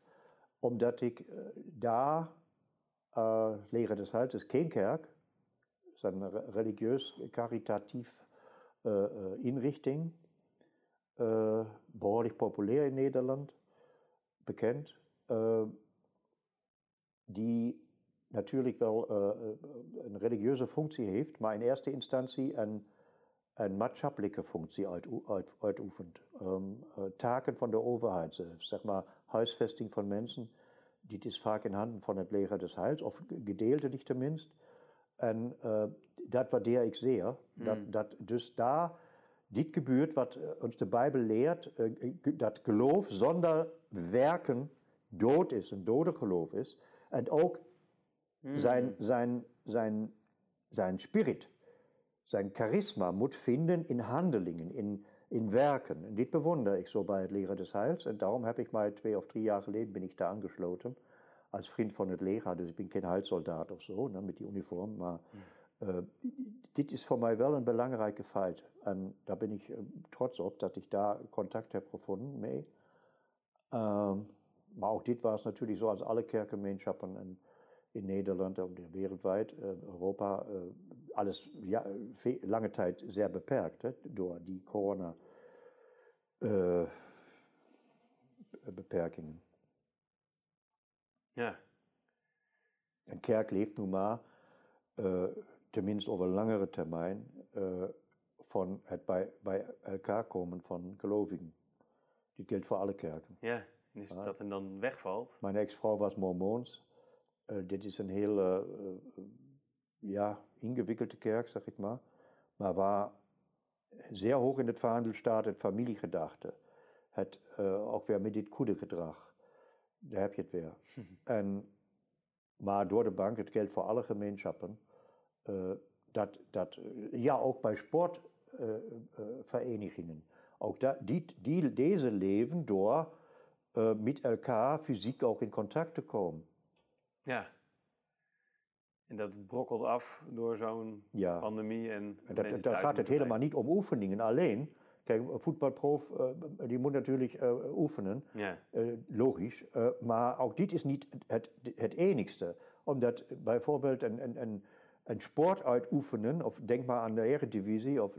omdat ik eh, daar, eh leger des Heils is geen kerk, het is een re- religieus, caritatief eh, eh, inrichting äh, behoorlijk populair in Nederland, bekend, äh, die natuurlijk wel äh, een religieuze functie heeft, maar in eerste instantie een, een maatschappelijke functie uito- uit, uitoefent. Um, äh, taken van de overheid zelfs, zeg maar huisvesting van mensen, dit is vaak in handen van het leger des Heils, of gedeeltelijk tenminste. En äh, dat waardeer ik zeer. Dat, dat dus daar dit gebeurt wat eh, ons de Bijbel leert, ge- dat geloof zonder werken dood is, een dode geloof is. En ook zijn, zijn, zijn, zijn spirit, zijn charisma moet vinden in handelingen, in, in werken. En dit bewonder ik zo bij het leger des Heils. En daarom heb ik mij twee of drie jaar geleden ben ik daar aangesloten. Als vriend van het leger, dus ik ben geen huissoldaat of zo, ne, met die uniform. Maar eh, dit is voor mij wel een belangrijke feit. En daar ben ik eh, trots op dat ik daar contact heb gevonden mee. Ehm, maar ook dit was natuurlijk zoals alle kerkgemeenschappen en in Nederland en wereldwijd, eh, Europa, eh, alles ja, lange tijd zeer beperkt hè, door die corona-beperkingen. Ja, Een kerk leeft nun maar, eh, tenminste over langere termijn, eh, van het bij, bij elkaar komen van gelovigen. Dit geldt voor alle kerken. ja. En is dat en dan wegvalt? Mijn ex-vrouw was Mormoons. Eh, dit is een heel ja, ingewikkelde kerk, zeg ik maar. Maar waar zeer hoog in het vaandel staat het familiegedachte. Het, ook weer met dit gedrag. Daar heb je het weer. en, maar door de bank, het geldt voor alle gemeenschappen. eh, dat, dat, eh, ja, ook bij sportverenigingen. ook da, die, die, deze leven door eh, met elkaar fysiek ook in contact te komen. Ja. En dat brokkelt af door zo'n Ja. pandemie en En dat, dat thuis gaat het helemaal niet om oefeningen alleen. Kijk, een voetbalprof, eh, die moet natuurlijk eh, oefenen, blijven. eh, logisch. maar ook dit is niet het, het enigste. Omdat bijvoorbeeld een, een, een, een sport uitoefenen, of denk maar aan de Eredivisie, of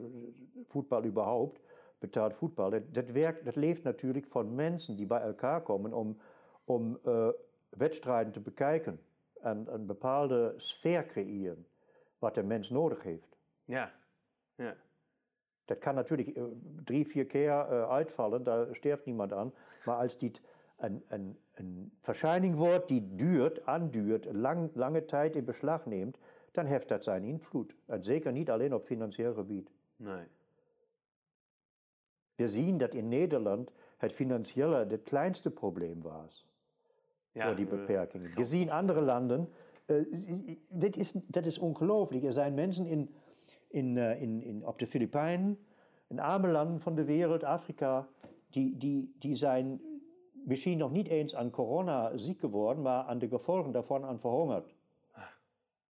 voetbal überhaupt, betaald voetbal, dat, dat, werkt, dat leeft natuurlijk van mensen die bij elkaar komen om, om wedstrijden te bekijken. En een bepaalde sfeer creëren, wat de mens nodig heeft. Ja. Ja. Das kann natürlich äh, drei, vier Kehr äh, altfallen, da sterft niemand an. Aber als die ein, ein, ein Verscheiningwort, die dürt, andürt, lang, lange Zeit in Beschlag nimmt, dann heftet das seinen Influt. Und sicher nicht allein auf finanzieller Gebiet. Nein. Wir sehen, dass in Nederland das finanzielle das kleinste Problem war. Ja, die äh, Beperking. Wir sehen andere Landen, äh, das ist, das ist unglaublich. Es sind Menschen in in, eh, in, in, op de Filipijnen, in arme landen van de wereld, Afrika, die, die, die zijn misschien nog niet eens aan corona ziek geworden, maar aan de gevolgen daarvan aan verhongerd.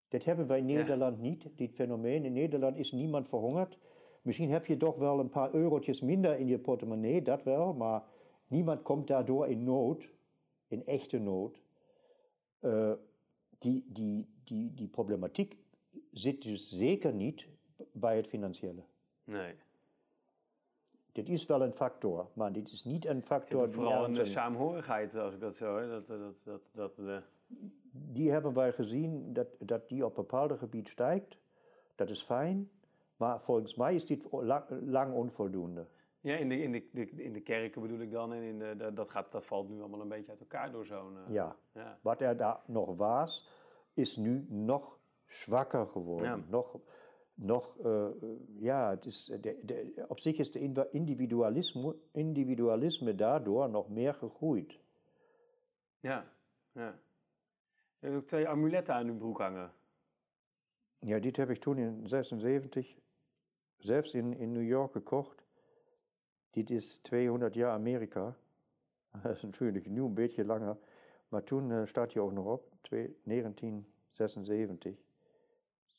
Dat hebben wij in Nederland niet, dit fenomeen. In Nederland is niemand verhongerd. Misschien heb je toch wel een paar eurotjes minder in je portemonnee, dat wel, maar niemand komt daardoor in nood, in echte nood. Eh, die, die, die, die problematiek zit dus zeker niet bij het financiële. Nee. Dit is wel een factor, maar dit is niet een factor vooral in de saamhorigheid, als ik dat zo hoor. Dat, dat, dat, dat, de, die hebben wij gezien dat, dat die op bepaalde gebied stijgt. Dat is fijn, maar volgens mij is dit lang, lang onvoldoende. ja, in de, in, de, de- in de kerken bedoel ik dan. En in de, de- dat, gaat, dat valt nu allemaal een beetje uit elkaar door zo'n... eh, Ja, ja. wat er daar nog was, is nu nog zwakker geworden. Ja. Nog, nog eh, ja, het is, de, de, op zich is de inwa- individualisme, daardoor nog meer gegroeid. Ja, ja. Je hebt ook twee amuletten aan uw broek hangen. Ja, dit heb ik toen in 76 zelfs in, in New York gekocht. Dit is 200 jaar Amerika. Dat is natuurlijk nu een beetje langer. Maar toen eh, staat hier ook nog op, twee- 1976.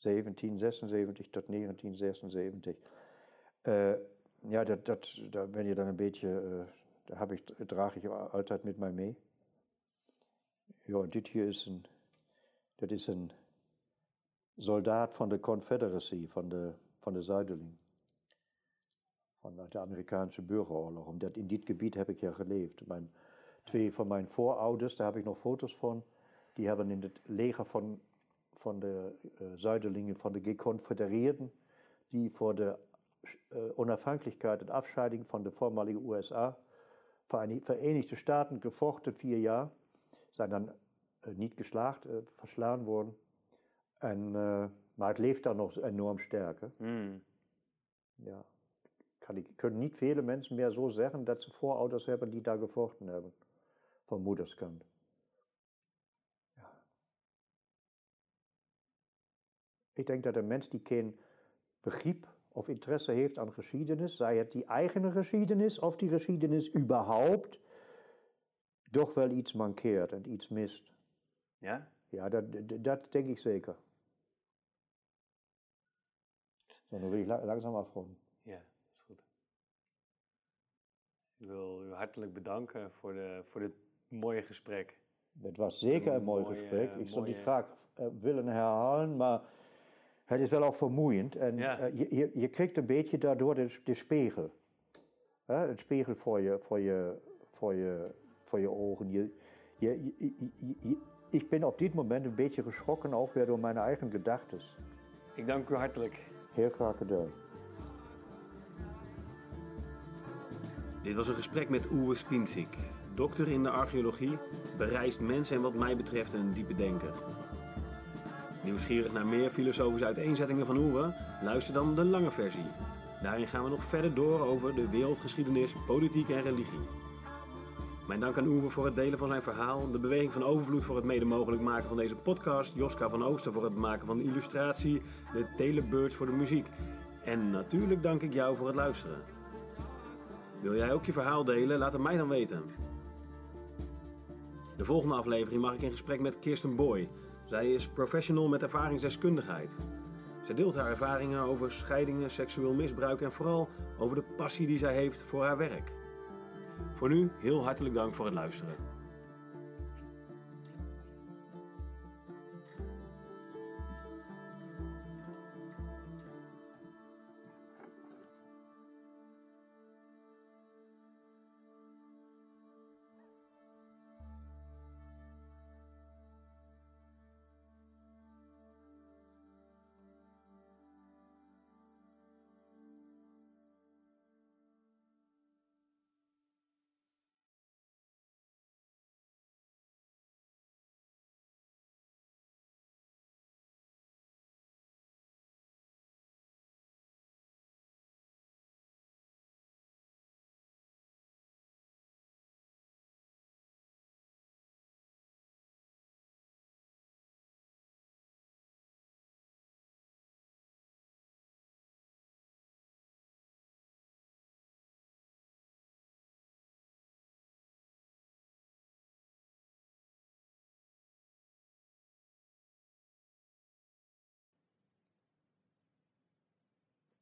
1776 tot 1976. Eh, ja, dat, dat, daar ben je dan een beetje, eh daar heb ik, draag ik altijd met mij mee. Ja, dit hier is een, dat is een soldaat van de Confederacy, van de, van de Zuiderling. Van de Amerikaanse burgeroorlog. Omdat in dit gebied heb ik ja geleefd. Mijn, twee van mijn voorouders, daar heb ik nog foto's van, die hebben in het leger van, von der äh, Seidelinie, von den Gekonföderierten, die vor der äh, Unabhängigkeit und Abscheidung von der vormaligen USA, Vereinigte Staaten, gefochten, vier Jahre, seien dann äh, nicht geschlagen, äh, verschlagen worden. Und äh, man lebt da noch enorm stärker. Mm. Ja. Kann ich, können nicht viele Menschen mehr so sagen, dass sie vor Autos haben, die da gefochten haben, vom Mutterskamp. Ik denk dat een mens die geen begrip of interesse heeft aan geschiedenis, zij het die eigen geschiedenis of die geschiedenis überhaupt, toch wel iets mankeert en iets mist. Ja? Ja, dat, dat, denk ik zeker. Zo, dan wil ik la- langzaam afronden. Ja, is goed. Ik wil u hartelijk bedanken voor, de, voor dit mooie gesprek. Het was zeker een mooi Mooie, gesprek. Ik zou dit graag eh, willen herhalen, maar Het is wel ook vermoeiend en Ja. eh, je, je, je krijgt een beetje daardoor de, de spiegel. Hè, een spiegel voor je, voor je, voor je, voor je ogen. Je, je, je, je- je- ik ben op dit moment een beetje geschrokken ook weer door mijn eigen gedachten. Ik dank u hartelijk. Heel graag gedaan. Dit was een gesprek met Uwe Spinzik, dokter in de archeologie, bereisd mens en wat mij betreft een diepe denker. Nieuwsgierig naar meer filosofische uiteenzettingen van Uwe? Luister dan de lange versie. Daarin gaan we nog verder door over de wereldgeschiedenis, politiek en religie. Mijn dank aan Uwe voor het delen van zijn verhaal, de beweging van overvloed voor het mede mogelijk maken van deze podcast, Joska van Oosten voor het maken van de illustratie, de Telebirds voor de muziek. En natuurlijk dank ik jou voor het luisteren. Wil jij ook je verhaal delen? Laat het mij dan weten. De volgende aflevering mag ik in gesprek met Kirsten Boy. Zij is professional met ervaringsdeskundigheid. Zij deelt haar ervaringen over scheidingen, seksueel misbruik en vooral over de passie die zij heeft voor haar werk. Voor nu heel hartelijk dank voor het luisteren.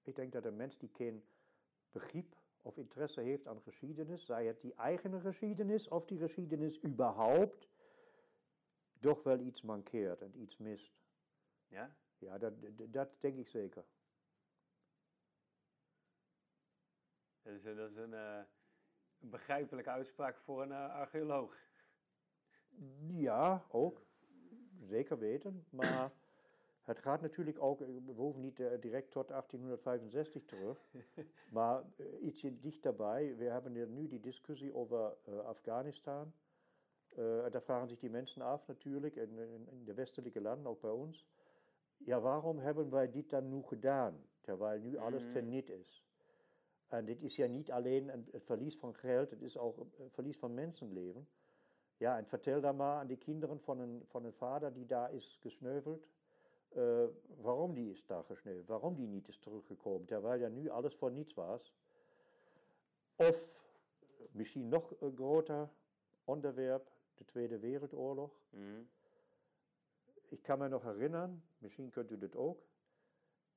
Ik denk dat een mens die geen begrip of interesse heeft aan geschiedenis, zij het die eigen geschiedenis of die geschiedenis überhaupt, toch wel iets mankeert en iets mist. Ja? Ja, dat, denk ik zeker. Dat is, dat is een, eh, een begrijpelijke uitspraak voor een eh, archeoloog. Ja, ook. Zeker weten. Maar Het gaat natürlich auch, wir hoeven nicht direkt tot 1865 zurück, aber ich bin dicht dabei. Wir haben ja nun die discussie over äh, Afghanistan. Äh, da fragen sich die Menschen auf natürlich in, in, in de westelijke landen, auch bei uns. Ja, warum haben wir das dann nur getan? Terwijl nu alles mhm. ternit ist. Und das ist ja nicht allein ein Verlies von Geld, das ist auch ein Verlies von Menschenleben. Ja, und vertell da mal an die Kinderen von einem, von einem Vater, die da ist, gesnövelt eh, waarom die is daar gesneuveld, waarom die niet is teruggekomen, terwijl ja nu alles voor niets was. Of misschien nog een groter onderwerp, de Tweede Wereldoorlog. Ik kan me nog herinneren, misschien kunt u dat ook,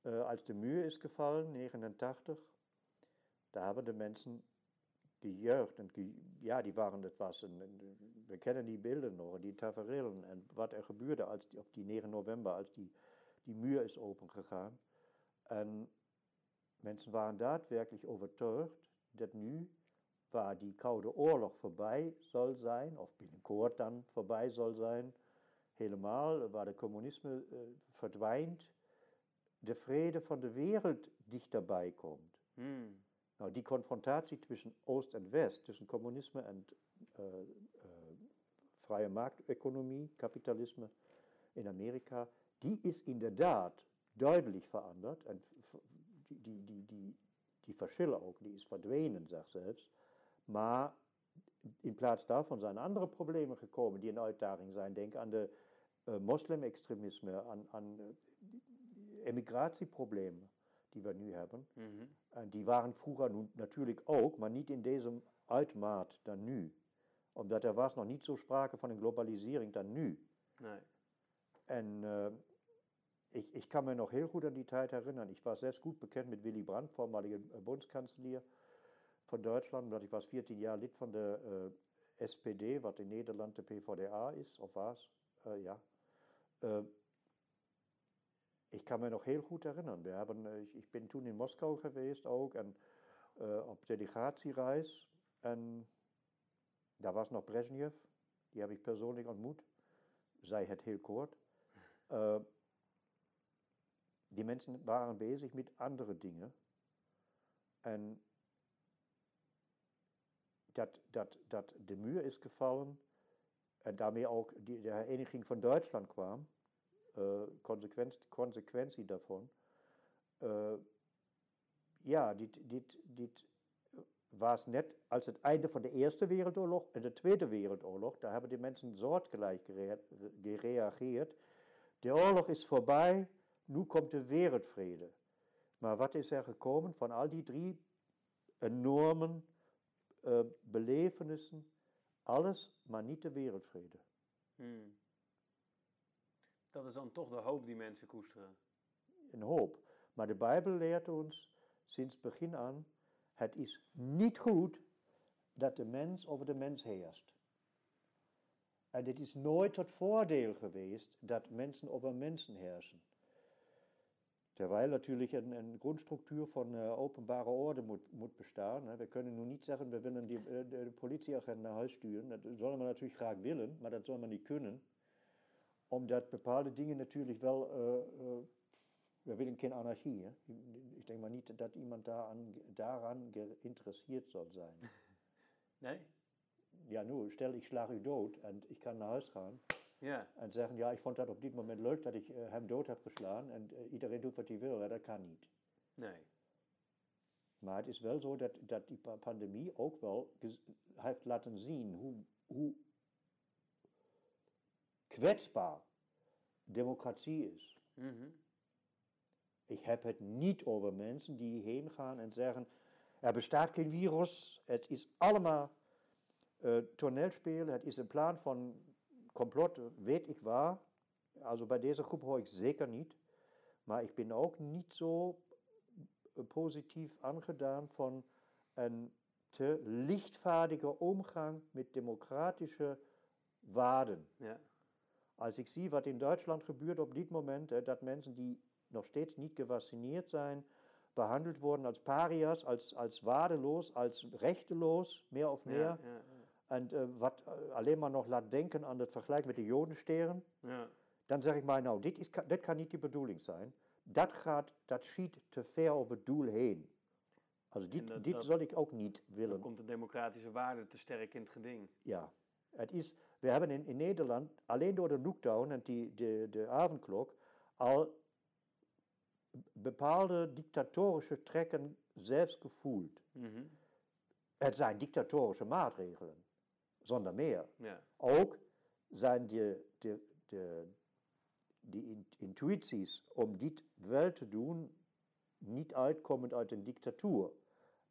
eh, als de muur is gevallen, 89, daar hebben de mensen, jeugd, en die, ja, die waren, dat was een, een- we kennen die beelden nog, die tafereelen en wat er gebeurde als die, op die 9 november, als die, die muur is opengegaan. En mensen waren daadwerkelijk overtuigd dat nu, waar die Koude Oorlog voorbij zal zijn, of binnenkort dan voorbij zal zijn, helemaal, waar de communisme eh, verdwijnt, de vrede van de wereld dichterbij komt. Now, die konfrontatie zwischen Oost und West, zwischen Kommunismus und äh, äh, freie Marktökonomie, Kapitalismus in Amerika, die ist in der Tat deutlich verändert. Und die, die, die, die, die auch, die ist verdwenen, sagt selbst. Maar in plaats davon sind andere Probleme gekomen die in uitdaging zijn. Denk aan de uh, moslimextremisme, an, aan uh, emigratieproblemen die wir nun haben. Mm -hmm. die waren früher nun natürlich auch, maar nicht in diesem Altmaat dann nu. Omdat er was nog niet zo sprake van een globalisering dan nu. Nee. En eh, äh, ich, ich kann mir noch heel gut an die Zeit erinnern. Ich war selbst gut bekannt mit Willy Brandt, vormaliger eh, Bundeskanzler von Deutschland. Und ich war 14 Jahre Lied von der äh, SPD, was eh, in Nederland der PvdA ist, auf was? Äh, ja. Eh, ik kan kan me nog heel goed herinneren. We hebben, eh, ik, ik ben toen in Moskou geweest ook en uh, op delegatiereis. En daar was nog Brezhnev, die heb ik persoonlijk ontmoet. Zij het heel kort. Uh, die mensen waren bezig met andere dingen. En dat, dat, dat de muur is gevallen en daarmee ook die, de hereniging van Duitsland kwam, consequentie, consequentie daarvan. Uh, ja, dit, was net als het einde van de Eerste Wereldoorlog en de Tweede Wereldoorlog, daar hebben die mensen soortgelijk gereageerd. De oorlog is voorbij, nu komt de wereldvrede. Maar wat is er gekomen van al die drie enorme uh, belevenissen? Alles, maar niet de wereldvrede. Hmm. Dat is dan toch de hoop die mensen koesteren. Een hoop. Maar de Bijbel leert ons sinds begin aan: het is niet goed dat de mens over de mens heerst. En het is nooit tot voordeel geweest dat mensen over mensen heersen. Terwijl natuurlijk een, een grondstructuur van uh, openbare orde moet, moet bestaan. We kunnen nu niet zeggen, we willen die, de, de politieagent naar huis sturen. Dat zullen we natuurlijk graag willen, maar dat zullen we niet kunnen. Omdat bepaalde dingen natuurlijk wel. Eh, eh, wir willen keine Anarchie. Ich denke mal nicht, dass jemand daran, daran interessiert soll sein. Nein? Ja, nur, stell ich schlage tot und ich kann nach Hause fahren. Ja. Und sagen, ja, ich vond das auf diesem Moment leuk, dass ich eh, äh, hem dood habe geschlagen und äh, iedereen tut, was die will, ja, das kann nicht. Nein. Aber es ist wel so, dass, dass die Pandemie auch wel hat laten sehen, hoe, hoe kwetsbaar democratie is. Mm -hmm. Ik heb het niet over mensen die heen gaan en zeggen, er bestaat geen virus, het is allemaal uh, toneelspelen, het is een plan van complot weet ik waar. Also bij deze groep hoor ik zeker niet. Maar ik ben ook niet zo positief aangedaan van een te lichtvaardige omgang met democratische waarden. Ja. Als ich sehe, was in Deutschland gebührt, ob dit Moment, äh, dass Menschen, die noch stets nicht gevacciniert sein, behandelt wurden als Parias, als, als wadelos, als rechtelos, mehr auf mehr. Ja, ja, ja. Und äh, was äh, allein mal noch denken an den Vergleich mit den Jodensteren, dann sage ich mal, nou, dit, is, dit kann nicht die Bedoeling sein. Dat gaat, dat schiet te ver over het doel heen. Also dit, dat, dit dat, zal ik ook niet willen. Dann kommt de democratische waarde te sterk in het geding. Ja, het is... we hebben in, in Nederland alleen door de lockdown en die, de, de avondklok al bepaalde dictatorische trekken zelfs gevoeld. Mm -hmm. Het zijn dictatorische maatregelen zonder meer. Ja. Ook zijn de, de, de, die intuïties om dit wel te doen niet uitkomend uit een dictatuur,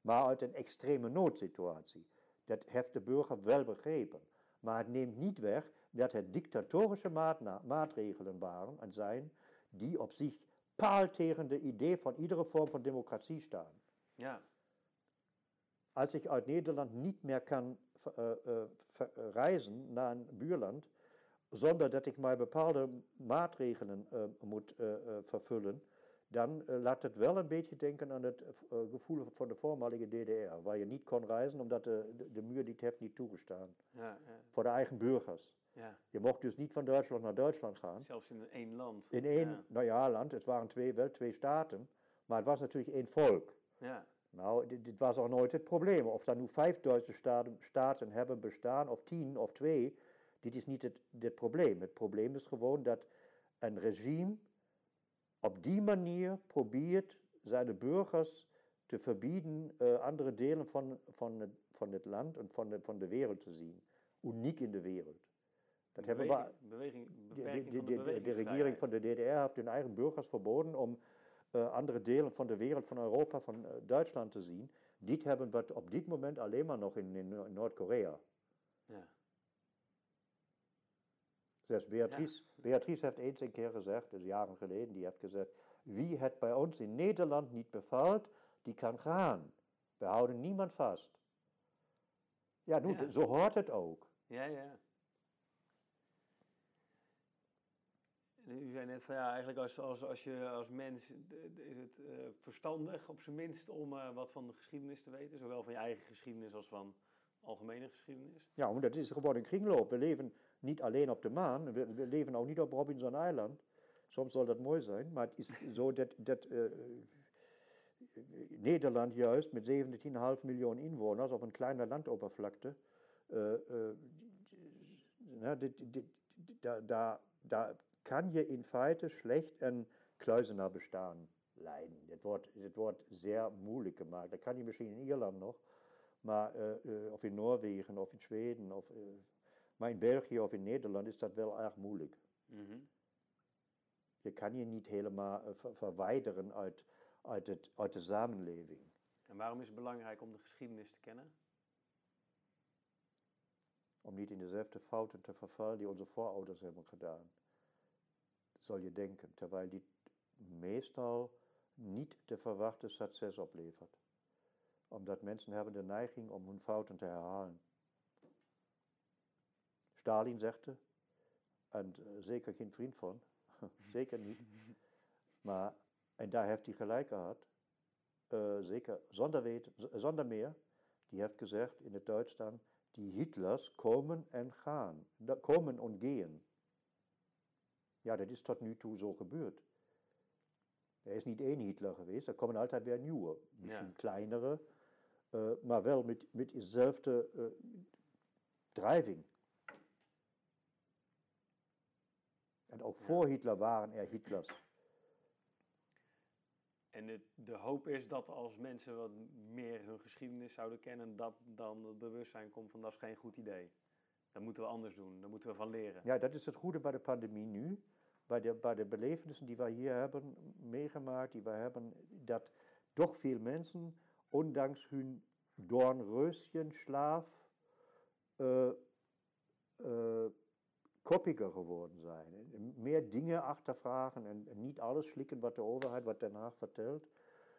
maar uit een extreme noodsituatie. Dat heeft de burger wel begrepen. Maar het neemt niet weg dat het dictatorische maatregelen waren en zijn die op zich paal tegen de idee van iedere vorm van democratie staan. Ja. Als ich uit Nederland nicht mehr kann äh, eh, äh, eh, eh, reisen nach ein Bürland, sondern dass ich mal bepaalte Maßregeln moet muss, äh, verfüllen, dan laat het wel een beetje denken aan het gevoel van de voormalige DDR, waar je niet kon reizen omdat de, de, de muur dit heeft niet toegestaan. Ja, ja. Voor de eigen burgers. Ja. Je mocht dus niet van Duitsland naar Duitsland gaan. Zelfs in één land. In één, nou ja, land. Het waren twee, wel twee staten, maar het was natuurlijk één volk. Ja. Nou, dit, dit, was al nooit het probleem. Of er nu vijf Duitse staten, staten hebben bestaan, of tien of twee, dit is niet het, het probleem. Het probleem is gewoon dat een regime op die manier probeert zijn burgers te verbieden uh, andere delen van, van, het, van het land en van de, van de wereld te zien. Uniek in de wereld. Dat beweging, hebben we, beweging, de, de, de, de, de regering van de DDR heeft hun eigen burgers verboden om uh, andere delen van de wereld, van Europa, van uh, Duitsland te zien. Dit hebben we op dit moment alleen maar nog in, in Noord-Korea. Ja. Zelfs Beatrice, ja. Beatrice heeft eens een keer gezegd, dus jaren geleden, die heeft gezegd, wie het bij ons in Nederland niet bevalt, die kan gaan. We houden niemand vast. Ja, nu, Ja. zo hoort het ook. Ja, ja. u zei net van ja, eigenlijk als, als, als je als mens is het uh, verstandig op zijn minst om uh, wat van de geschiedenis te weten, zowel van je eigen geschiedenis als van algemene geschiedenis. Ja, maar dat is gewoon een kringloop. We leven niet alleen op de maan, we, we leven ook niet op Robinson Island. Soms zal dat mooi zijn, maar het is zo dat, dat uh, Nederland juist met 17,5 miljoen inwoners op een kleine landoppervlakte, daar, daar kan je in feite slecht een bestaan leiden. Het wordt, het wordt zeer moeilijk gemaakt. Dat kan je misschien in Ierland nog, maar, uh, uh, of in Noorwegen of in Zweden. Of, uh, maar in België of in Nederland is dat wel erg moeilijk. Mm -hmm. Je kan je niet helemaal ver verwijderen uit, uit, het, uit de samenleving. En waarom is het belangrijk om de geschiedenis te kennen? Om niet in dezelfde fouten te vervallen die onze voorouders hebben gedaan zal je denken, terwijl die meestal niet de verwachte succes oplevert. Omdat mensen hebben de neiging om hun fouten te herhalen. Stalin zegde, en uh, zeker geen vriend van, zeker niet, maar, en daar heeft hij gelijk gehad, uh, zeker zonder, weet, zonder meer, die heeft gezegd in het Duits dan, die Hitlers komen en gaan, komen en gaan. Ja, dat is tot nu toe zo gebeurd. Er is niet één Hitler geweest, er komen altijd weer nieuwe. Misschien ja. kleinere, uh, maar wel met, met dezelfde uh, drijving. En ook voor Hitler waren er Hitlers. En de, de, hoop is dat als mensen wat meer hun geschiedenis zouden kennen, dat dan het bewustzijn komt van dat is geen goed idee. Dat moeten we anders doen, daar moeten we van leren. Ja, dat is het goede bij de pandemie nu bij de, bij de belevenissen die wij hier hebben meegemaakt, die wij hebben, dat toch veel mensen, ondanks hun doornreusjenslaaf, uh, uh, koppiger geworden zijn. Meer dingen achtervragen en niet alles slikken wat de overheid, wat Haag vertelt.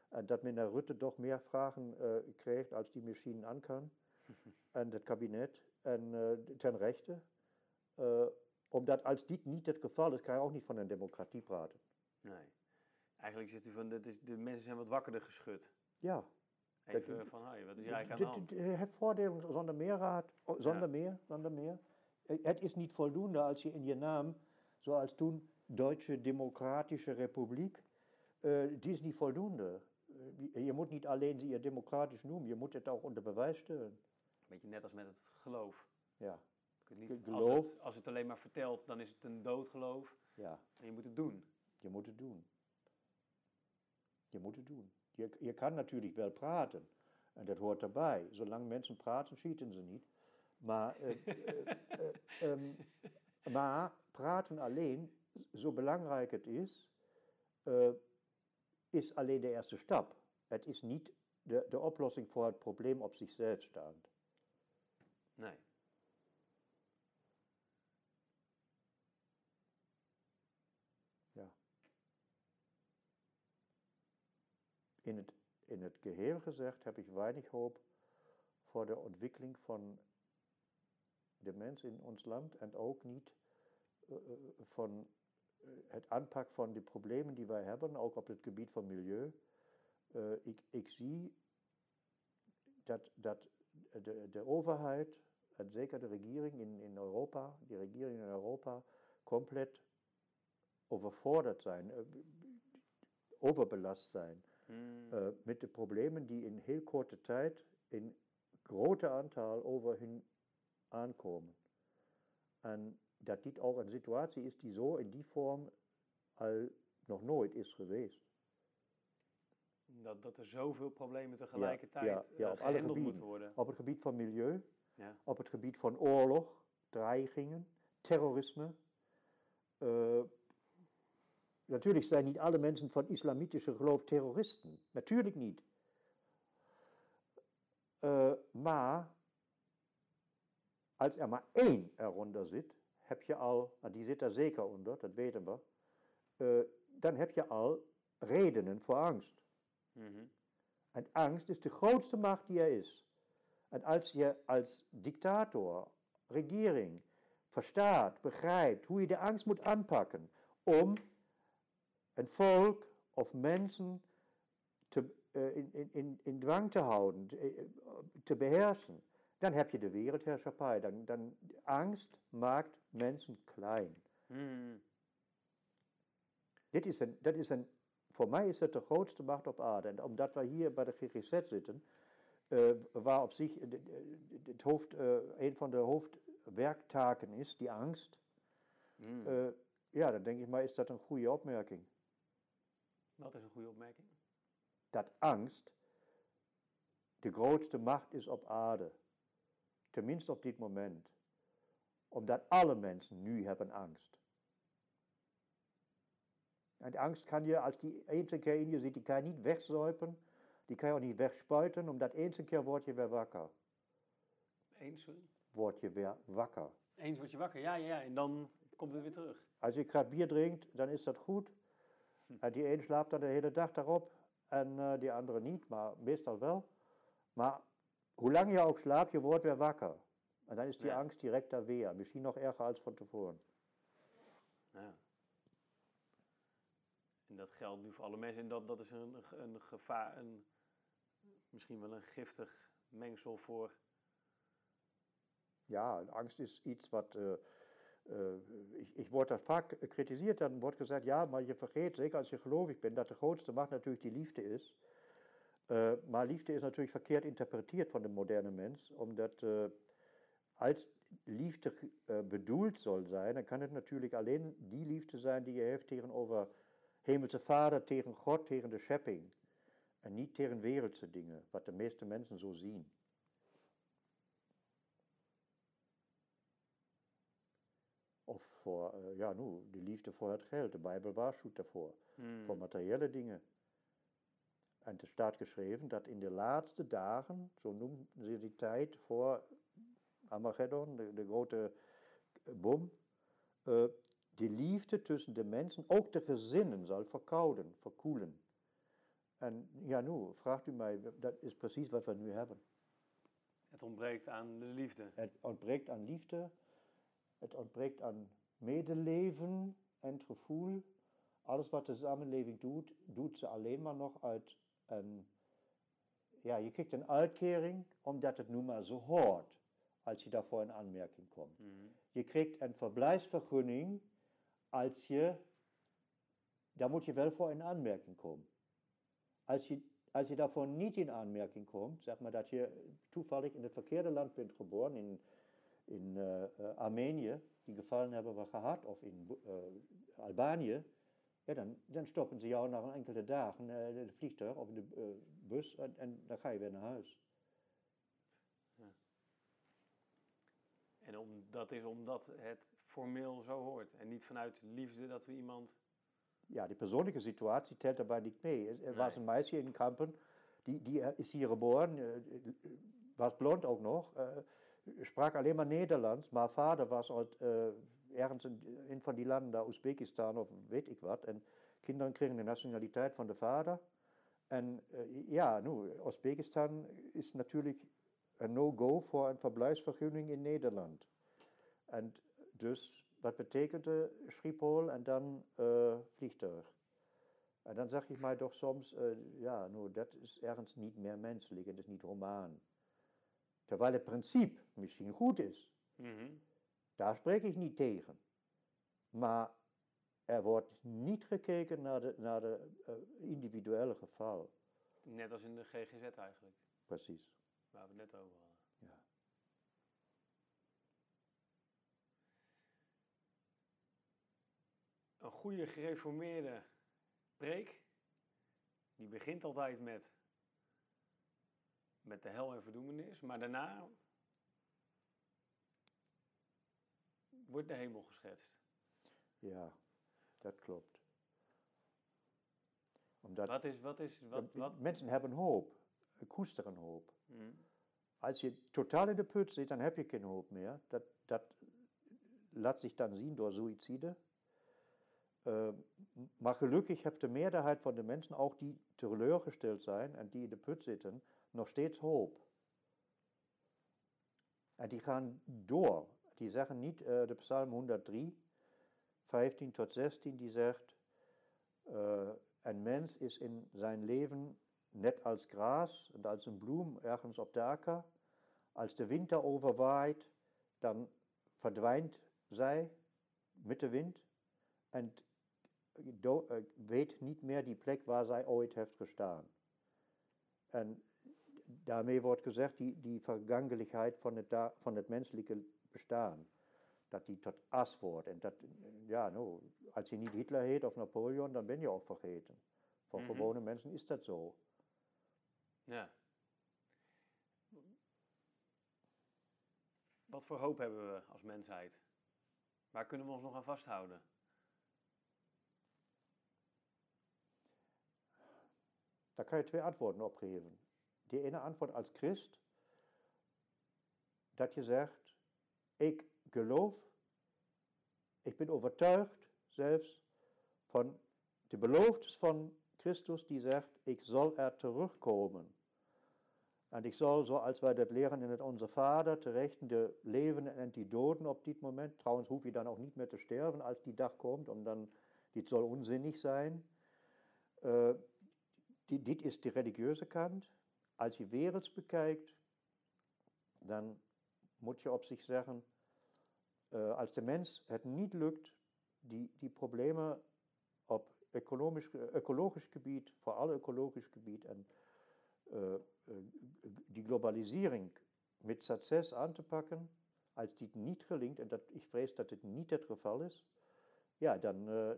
En dat meneer Rutte toch meer vragen uh, krijgt als die misschien aan kan. en het kabinet. En ten rechte omdat als dit niet het geval is, kan je ook niet van een democratie praten. Nee. Eigenlijk zit u van, dat is, de mensen zijn wat wakkerder geschud. Ja. Even dat, van, hey, wat is eigenlijk aan de hand? Het voordeel zonder meer, raad, zonder ja. meer, zonder meer. Het is niet voldoende als je in je naam, zoals toen Duitse Democratische Republiek, uh, die is niet voldoende. Uh, je moet niet alleen ze je democratisch noemen, je moet het ook onder bewijs stellen. Beetje net als met het geloof. Ja. Niet, geloof. Als het, als het alleen maar vertelt, dan is het een doodgeloof. Ja. En je moet het doen. Je moet het doen. Je moet het doen. Je, je kan natuurlijk wel praten. En dat hoort erbij. Zolang mensen praten, schieten ze niet. Maar, uh, uh, um, maar praten alleen, zo belangrijk het is, is alleen de eerste stap. Het is niet de, de oplossing voor het probleem op zichzelf staand. Nee. In het, in het geheel gezegd heb ik weinig hoop voor de ontwikkeling van de mens in ons land en ook niet uh, van uh, het aanpak van de problemen die wij hebben, ook op het gebied van milieu. Uh, ik, ik zie dat, dat de, de overheid en zeker de regering in, in Europa, die regering in Europa, compleet overvorderd zijn, overbelast zijn. Uh, met de problemen die in heel korte tijd in grote aantal over hun aankomen. En dat dit ook een situatie is die zo in die vorm al nog nooit is geweest. Dat, dat er zoveel problemen tegelijkertijd ja, ja, ja, gehandeld moeten worden. Op het gebied van milieu, op het gebied van oorlog, dreigingen, terrorisme, uh, Natuurlijk zijn niet alle mensen van islamitische geloof terroristen. Natuurlijk niet. Uh, maar als er maar één eronder zit, heb je al, en die zit er zeker onder, dat weten we, uh, dan heb je al redenen voor angst. Mm En angst is de grootste macht die er is. En als je als dictator, regering, verstaat, begrijpt hoe je de angst moet aanpakken, om een volk of mensen te, uh, in, in, in, in dwang te houden, te, te beheersen. Dan heb je de wereldheerschappij. Dan, dan, angst maakt mensen klein. Hmm. Dit is een, dat is een, voor mij is het de grootste macht op aarde. En omdat we hier bij de GGZ zitten, uh, waar op zich het hoofd, uh, een van de hoofdwerktaken is, die angst. Hmm. Uh, ja, dan denk ik maar, is dat een goede opmerking. Wat is een goede opmerking? Dat angst de grootste macht is op aarde. Tenminste op dit moment. Omdat alle mensen nu hebben angst. En die angst kan je, als die eens keer in je zit, die kan je niet wegzuipen. Die kan je ook niet wegspuiten, omdat eens een keer word je weer wakker. Eens, sorry? Word je weer wakker. Eens word je wakker, ja, ja, ja. En dan komt het weer terug. Als je graag bier drinkt, dan is dat goed. En die ene slaapt dan de hele dag daarop en uh, die andere niet, maar meestal wel. Maar hoe lang je ook slaapt, je wordt weer wakker. En dan is die Ja. angst direct weer. Misschien nog erger als van tevoren. Ja. En dat geldt nu voor alle mensen. En dat, dat is een, een gevaar, een, misschien wel een giftig mengsel voor. Ja, angst is iets wat. eh, eh, ik, ik word daar vaak gekritiseerd. Dan wordt gezegd: ja, maar je vergeet, zeker als je gelovig bent, dat de grootste macht natuurlijk die liefde is. Eh, maar liefde is natuurlijk verkeerd interpreteerd van de moderne mens, omdat eh, als liefde eh, bedoeld zal zijn, dan kan het natuurlijk alleen die liefde zijn die je heeft tegenover Hemelse Vader, tegen God, tegen de schepping. En niet tegen wereldse dingen, wat de meeste mensen zo zien. Of voor, eh, ja, nu, de liefde voor het geld. De Bijbel waarschuwt daarvoor. Hmm. Voor materiële dingen. En er staat geschreven dat in de laatste dagen, zo noemen ze die tijd voor Armageddon, de, de grote eh, bom, eh, die liefde tussen de mensen, ook de gezinnen, zal verkouden, verkoelen. En ja, nu, vraagt u mij, dat is precies wat we nu hebben. Het ontbreekt aan de liefde. Het ontbreekt aan liefde, het ontbreekt aan medeleven en het gevoel. Alles wat de samenleving doet, doet ze alleen maar nog uit een. Ja, je krijgt een uitkering omdat het nu maar zo hoort, als je daarvoor in aanmerking komt. Je krijgt een verblijfsvergunning als je. Daar moet je wel voor in aanmerking komen. Als je, als je daarvoor niet in aanmerking komt, zeg maar dat je toevallig in het verkeerde land bent geboren, in, in eh, eh, Armenië, die gevallen hebben we gehad, of in eh, Albanië, ja, dan, dan stoppen ze jou na een enkele dagen in het vliegtuig of de eh, bus en, en dan ga je weer naar huis. En om, dat is omdat het formeel zo hoort. En niet vanuit liefde dat we iemand. Ja, die persoonlijke situatie telt daarbij niet mee. Er was een meisje in Kampen, die, die eh, is hier geboren, was blond ook nog, sprak alleen maar Nederlands, maar vader was uit ergens in een van die landen, daar Oezbekistan of weet ik wat. En kinderen kregen de nationaliteit van de vader. En eh, ja, nu, Oezbekistan is natuurlijk een no-go voor een verblijfsvergunning in Nederland. En dus, wat betekende Schiphol en dan eh, vliegtuig? En dan zeg ik mij toch soms, eh, ja, nou, dat is ergens niet meer menselijk, het is niet romaan. Terwijl het principe misschien goed is, Mhm. Daar spreek ik niet tegen. Maar er wordt niet gekeken naar de, naar de eh, individuele geval. Net als in de GGZ eigenlijk, Precies. waar we het net over hadden. Ja. Een goede gereformeerde preek, die begint altijd met, met de hel en verdoemenis, maar daarna wordt de hemel geschetst. ja, dat klopt. Omdat Wat is, wat is, wat, wat? mensen hebben hoop, koesteren hoop. Hm. Als je totaal in de put zit, dan heb je geen hoop meer. Dat, dat laat zich dan zien door suïcide. Eh, maar gelukkig heeft de meerderheid van de mensen, ook die teleurgesteld zijn en die in de put zitten, nog steeds hoop. En die gaan door die Sachen nicht, äh, eh, der Psalm 103, 15 tot 16, die sagt, äh, eh, ein Mensch ist in sein Leben net als Gras und als ein Blum, ergens auf der Acker. Als der Winter overwaait, dann verdwijnt zij mit dem Wind und eh, weht nicht mehr die Plek, wo zij ooit heeft gestaan. Und damit wird gesagt, die, die Vergangenheit von dem menschlichen het bestaan, dat die tot as wordt. En dat, ja, nou, als je niet Hitler heet of Napoleon, dan ben je ook vergeten. Voor mm gewone mensen is dat zo. Ja. Wat voor hoop hebben we als mensheid? Waar kunnen we ons nog aan vasthouden? Daar kan je twee antwoorden op geven. Die ene antwoord als christ, dat je zegt, Ich geloof, ich bin überzeugt selbst von der Beloftes von Christus, die sagt, ich soll er zurückkommen. Und ich soll, so als wir das lehren in unser Vater, zu Rechten der Leben und die Toten ob diesem Moment, trauens huf ich dann auch nicht mehr zu sterben, als die Dach kommt, und dann, dit soll unsinnig sein. Äh, eh, dit, ist die religiöse Kant. Als ihr Werels bekeigt, dann muss ich ob sich sagen, als de mens het niet lukt, die, die problemen op economisch, ecologisch gebied, vooral ecologisch gebied en uh, die globalisering met succes aan te pakken, als dit niet gelingt, en dat, ik vrees dat dit niet het geval is, ja, dan, uh,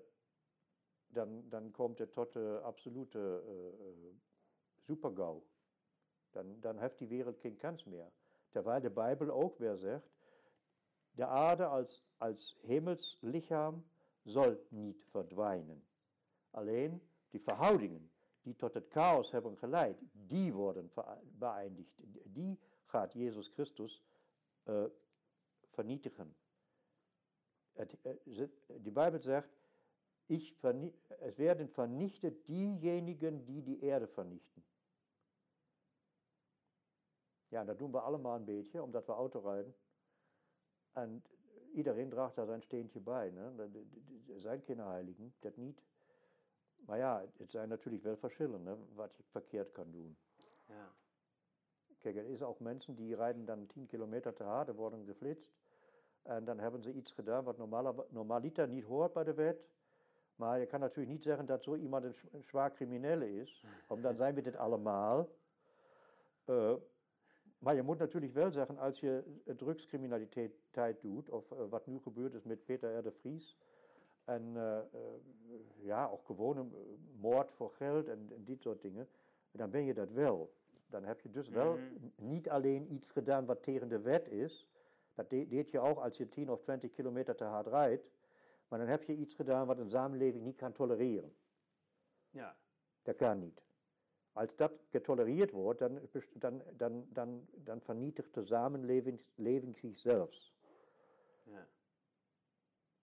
dan, dan komt het tot de absolute supergau. Dan, dan heeft die wereld geen kans meer. Terwijl de Bijbel ook weer zegt, de aarde als, als hemelslichaam soll niet verdwijnen. Alleen die verhoudingen die tot het chaos hebben geleid, die worden beëindigd. Die gaat Jezus Christus uh, vernietigen. Het, uh, die Bijbel zegt, ich es werden vernichtet diejenigen, die die Erde vernichten. Ja, dat doen we allemaal een beetje, omdat we auto rijden. En iedereen draagt daar zijn steentje bij. Ne? Zijn geen heiligen, dat niet. Maar ja, het zijn natuurlijk wel verschillen, hè, wat je verkeerd kan doen. Ja. Kijk, er is ook mensen die rijden dan 10 kilometer te hard, worden geflitst. En dan hebben ze iets gedaan wat normaliter niet hoort bij de wet. Maar je kan natuurlijk niet zeggen dat zo iemand een zwaar criminele is, omdat dan zijn we dit allemaal. Uh, maar je moet natuurlijk wel zeggen, als je drugscriminaliteit doet, of uh, wat nu gebeurd is met Peter R. de Vries, en uh, ja, ook gewone moord voor geld en, en, dit soort dingen, dan ben je dat wel. Dan heb je dus wel mm. niet alleen iets gedaan wat tegen de wet is, dat de deed je ook als je 10 of 20 kilometer te hard rijdt, maar dan heb je iets gedaan wat een samenleving niet kan tolereren. Ja. Dat kan niet. Als dat getolereerd wordt, dan, dan, dan, dan, dan vernietigt de samenleving zichzelf. Ja.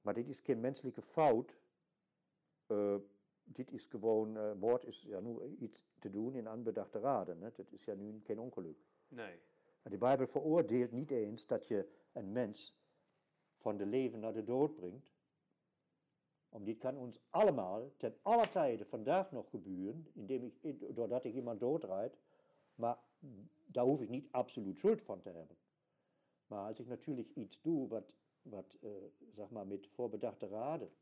Maar dit is geen menselijke fout. Uh, dit is gewoon, uh, moord is ja nu iets te doen in aanbedachte raden. Hè? Dat is ja nu geen ongeluk. Nee. De Bijbel veroordeelt niet eens dat je een mens van de leven naar de dood brengt. Om dit kan ons allemaal ten alle tijden vandaag nog gebeuren, indem ik, doordat ik iemand doodrijd. Maar daar hoef ik niet absoluut schuld van te hebben. Maar als ik natuurlijk iets doe wat, wat uh, zeg maar met voorbedachte raden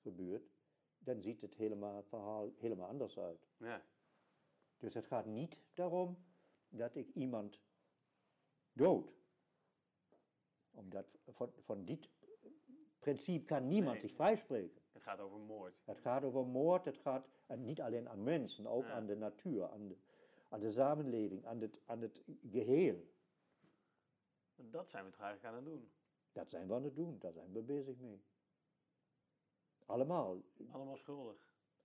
gebeurt, dan ziet het helemaal, verhaal helemaal anders uit. Ja. Dus het gaat niet daarom dat ik iemand dood. Omdat van, van dit principe kan niemand zich vrijspreken. Het gaat over moord. Het gaat over moord, het gaat en niet alleen aan mensen, ook aan de natuur, aan de, aan de samenleving, aan het, aan het geheel. Dat zijn we toch eigenlijk aan het doen? Dat zijn we aan het doen, daar zijn we bezig mee. Allemaal. Allemaal schuldig.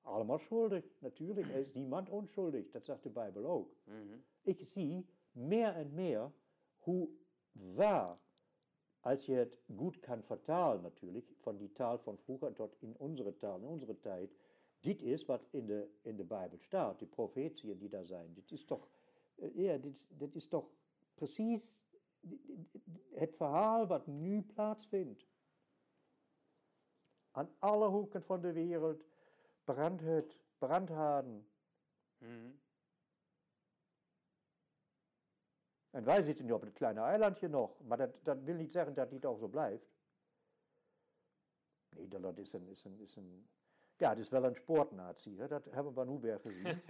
Allemaal schuldig, natuurlijk. Er is niemand onschuldig, dat zegt de Bijbel ook. Mhm. Ik zie meer en meer hoe waar als je het goed kan vertalen natuurlijk, van die taal van vroeger tot in onze taal, in onze tijd, dit is wat in de, in de Bijbel staat, die profetieën die daar zijn. Dit is toch, eh, ja, dit, dit is toch precies het verhaal wat nu plaatsvindt. Aan alle hoeken van de wereld brandhut, brandhaarden. Mhm. En wij zitten nu op het kleine eilandje nog, maar dat, dat wil niet zeggen dat het ook zo blijft. Nederland is een, is een, is een ja, het is wel een sportnatie, hè? dat hebben we nu weer gezien.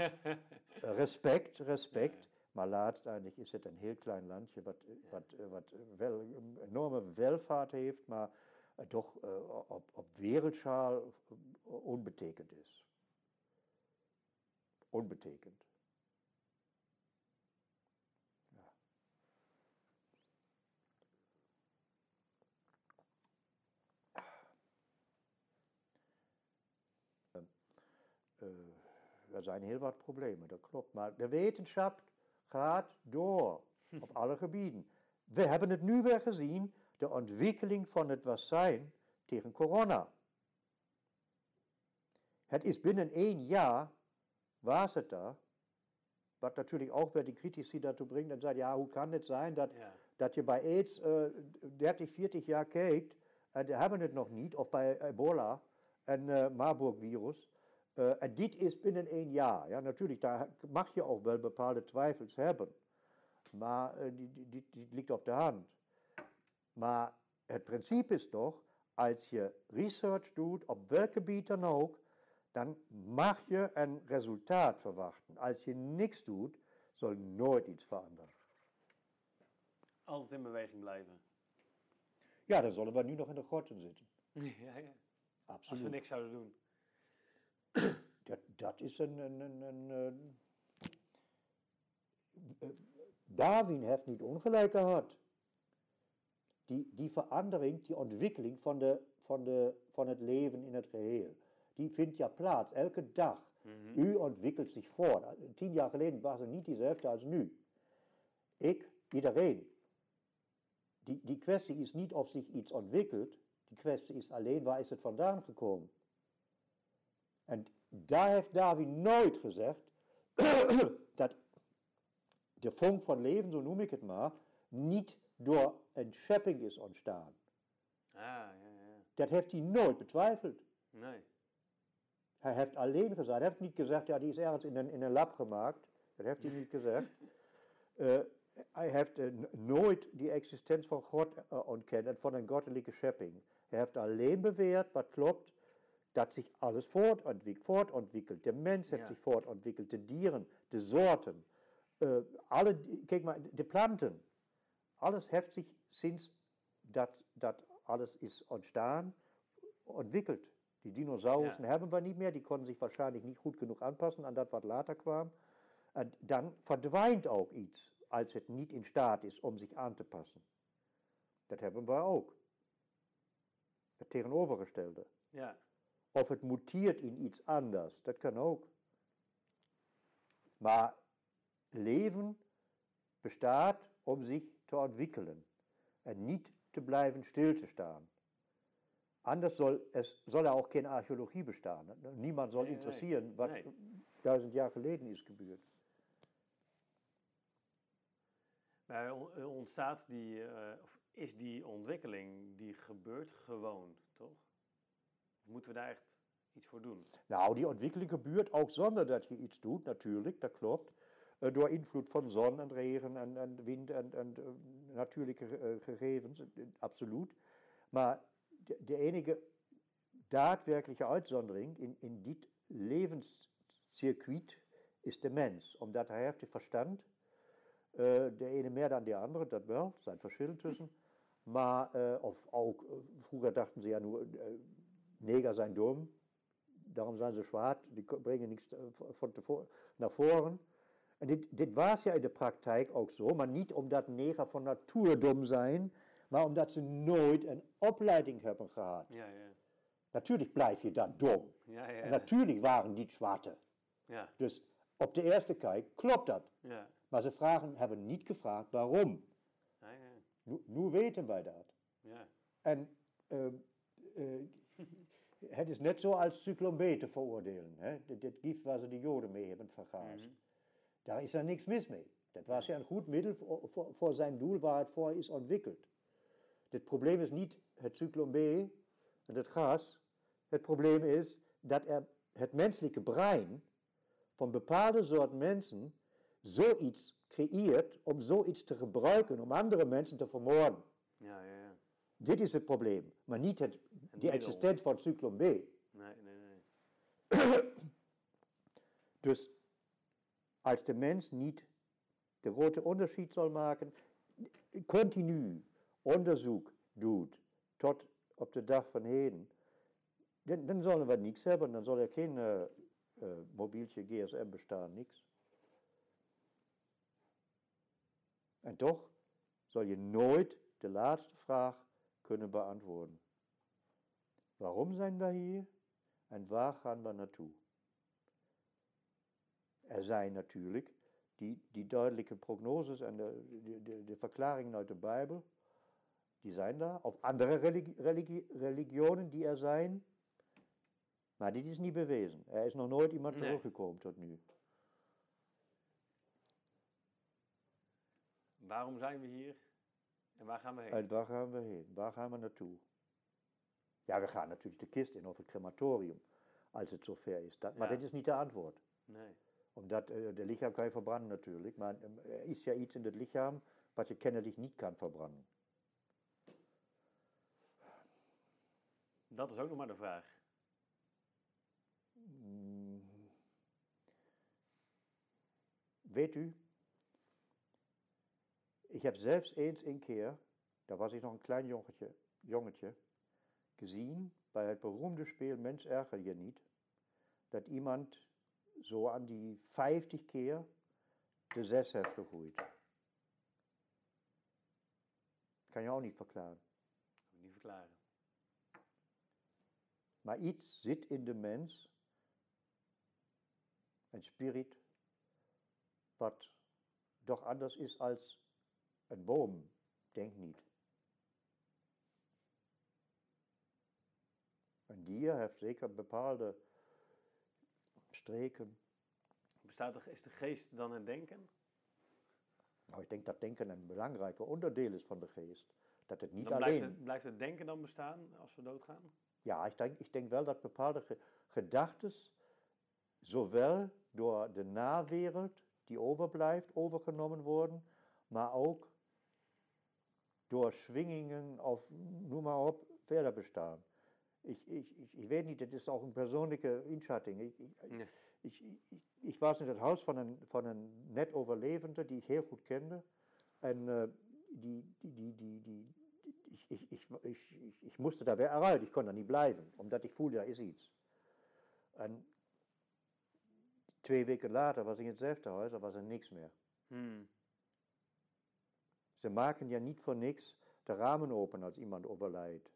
respect, respect. Maar uiteindelijk is het een heel klein landje wat, wat, wat wel een enorme welvaart heeft, maar toch uh, op, op wereldschaal onbetekend is. Onbetekend. Also er zijn heel wat problemen, dat klopt. Maar de wetenschap gaat door op alle gebieden. We hebben het nu weer gezien, de ontwikkeling van het vaccin tegen corona. Het is binnen één jaar, was het da, was natürlich auch weer die Kritiker dazu bringt, dann sagt, ja, hoe kann het sein, dass, ja. dass ihr bei AIDS äh, 30, 40 Jahre en äh, haben het nog niet, auch bei Ebola, ein äh, eh, Marburg-Virus. Uh, en dit is binnen één jaar. Ja, natuurlijk, daar mag je ook wel bepaalde twijfels hebben. Maar uh, die, die, die, ligt op de hand. Maar het principe is toch, als je research doet, op welk gebied dan ook, dan mag je een resultaat verwachten. Als je niks doet, zal nooit iets veranderen. Altijd in beweging blijven. Ja, dan zullen we nu nog in de grotten zitten. ja, ja. Absoluut. Als we niks zouden doen. Dat, is een, een, een, een, een Darwin heeft niet ongelijk gehad. Die, die verandering, die ontwikkeling van, de, van, de, van het leven in het geheel, die vindt ja plaats, elke dag. U ontwikkelt zich voort. Tien jaar geleden was het niet diezelfde als nu. Ik, iedereen. Die, die kwestie is niet of zich iets ontwikkelt, die kwestie is alleen waar is het vandaan gekomen. En daar heeft Darwin nooit gezegd dat de vonk van leven, zo noem ik het maar, niet door een schepping is ontstaan. Ah, ja, ja. Dat heeft hij nooit betwijfeld. Nee. Hij heeft alleen gezegd, hij heeft niet gezegd, ja, die is ergens in een, in een lab gemaakt. Dat heeft hij niet gezegd. Uh, hij heeft uh, nooit die existentie van God uh, ontkend en van een goddelijke schepping. Hij heeft alleen beweerd, wat klopt, dass sich alles fortentwickelt, fortentwickelt. Der Mensch hat ja. sich fortentwickelt, die Tieren, die Sorten, äh, alle, guck mal, die Planten. Alles hat sich, sinds das alles ist entstanden, entwickelt. Die Dinosaurier ja. haben wir nicht mehr, die konnten sich wahrscheinlich nicht gut genug anpassen an das, was later kam. Und dann verdweint auch iets, als es nicht in Staat ist, um sich anzupassen. Das haben wir auch. Das Tegenovergestellte. Ja. Of het muteert in iets anders, dat kan ook. Maar leven bestaat om zich te ontwikkelen en niet te blijven stil te staan. Anders zal, es, er ook geen archeologie bestaan. Niemand zal Nee, nee, interesseren wat nee. duizend jaar geleden is gebeurd. Maar on- ontstaat die, eh, of is die ontwikkeling, die gebeurt gewoon, toch? Moeten we daar echt iets voor doen? Nou, die ontwikkeling gebeurt ook zonder dat je iets doet, natuurlijk, dat klopt. Eh, door invloed van zon en regen en, wind en, en eh, natuurlijke eh, gegevens, absoluut. Maar de, de enige daadwerkelijke uitzondering in, in dit levenscircuit is de mens. Omdat hij heeft het verstand. De ene meer dan de andere, dat wel, er zijn verschillen tussen. Maar, of ook, vroeger dachten ze ja, eh, neger zijn dom, daarom zijn ze zwart, die brengen niks van tevoren, naar voren. En dit, dit was ja in de praktijk ook zo, maar niet omdat neger van natuur dom zijn, maar omdat ze nooit een opleiding hebben gehad. Ja, ja. Natuurlijk blijf je dan dom. Ja, ja. En natuurlijk waren die zwarte. Ja, Dus op de eerste kijk klopt dat. ja. Maar ze vragen, hebben niet gevraagd waarom. Ja, ja. Nu, nu weten wij dat. ja. En eh, eh, het is net zo als cyclon B te veroordelen. Hè? Dit, dit gift waar ze de joden mee hebben vergaasd. Daar is er niks mis mee. Dat was ja een goed middel voor, voor, voor zijn doel waar het voor is ontwikkeld. Het probleem is niet het cyclon B en het gas. Het probleem is dat er het menselijke brein van bepaalde soort mensen zoiets creëert om zoiets te gebruiken om andere mensen te vermoorden. Ja, ja, ja. Dit is het probleem, maar niet het, de middel. existentie van cyclon B. Nee, nee, nee. Dus als de mens niet de grote onderscheid zal maken, continu onderzoek doet tot op de dag van heden, dan, dan zullen we niks hebben. Dan zal er geen eh, mobieltje GSM bestaan, niks. En toch zal je nooit de laatste vraag können beantworten. Warum seien wir hier? Ein Wach haben Natur. Er sei natürlich die, die deutliche Prognosis, an die, die Verklaring aus der Bibel, die seien da, auf andere Religi Religi Religionen, die er seien. Aber das ist nie bewiesen. Er ist noch nooit jemand nee. zurückgekommen tot nu. Warum sind wir hier? En waar gaan we heen? En waar gaan we heen? Waar gaan we naartoe? Ja, we gaan natuurlijk de kist in of het crematorium, als het zover is. Dat, maar Ja. dit is niet de antwoord. Nee. Omdat eh, de lichaam kan je verbranden natuurlijk, maar eh, er is ja iets in het lichaam wat je kennelijk niet kan verbranden. Dat is ook nog maar de vraag. Weet u, Ich habe selbst eins in Kehr, da war ich noch ein klein Jungetje, Jungetje gesehen, bei einem halt berühmten Spiel Mensch ärger hier nicht, dass jemand so an die 50 Kehr die Sesshefte ruht. Kann ich auch nicht verklaren. Kann ich nicht verklaren. Maar iets zit in de mens, een spirit, wat doch anders is als een boom. Denk niet. Een dier heeft zeker bepaalde streken. Bestaat er, is de geest dan het denken? Nou, ik denk dat denken een belangrijke onderdeel is van de geest. Dat het niet Dan blijft alleen. het, blijft het denken dan bestaan als we doodgaan? Ja, ik denk, ik denk wel dat bepaalde ge gedachten, zowel door de nawereld die overblijft, overgenomen worden, maar ook durch Schwingungen auf Nummer ob Pferdebestand. Ich, ich, ich, ich weiß nicht, das ist auch ein persönlicher Inschatting. Ich, ich, ja. ich, ich, ich, war in das Haus von einem, von einem net Overlebenden, die ich sehr gut kenne. Und äh, die, die, die, die, die, ich, ich, ich, ich, ich musste da wer erreicht, ich konnte da nicht bleiben, umdat ich fühlte, da ist iets. Und zwei Wochen later was ich in dasselbe Haus, da war es nichts mehr. Hm. Ze maken ja niet voor niks de ramen open als iemand overlijdt.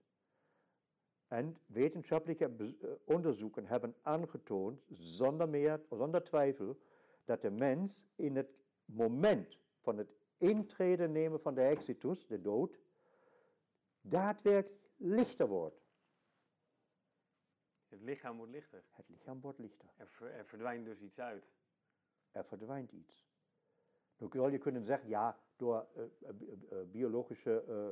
En wetenschappelijke eh, onderzoeken hebben aangetoond, zonder, meer, zonder twijfel, dat de mens in het moment van het intreden nemen van de exitus, de dood, daadwerkelijk lichter wordt. Het lichaam wordt lichter. Het lichaam wordt lichter. Er, er verdwijnt dus iets uit. er verdwijnt iets. Nu zou je kunnen zeggen, ja, door eh, eh, eh, biologische, eh,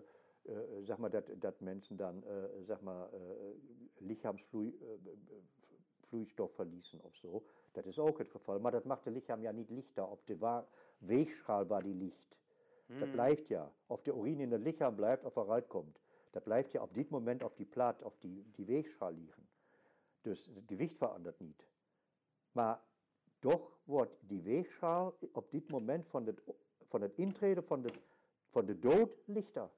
zeg maar, dat, dat mensen dan, zeg maar, lichaamsvloeistof verliezen of zo. Dat is ook het geval, maar dat maakt het lichaam ja niet lichter op de wa- weegschaal waar die ligt. Dat blijft ja. Of de urine in het lichaam blijft of eruit komt. Dat blijft ja op dit moment op die plaat, op die, die weegschaal liggen. Dus het gewicht verandert niet. Maar toch wordt die weegschaal op dit moment van het, van het intreden van de, van de dood lichter.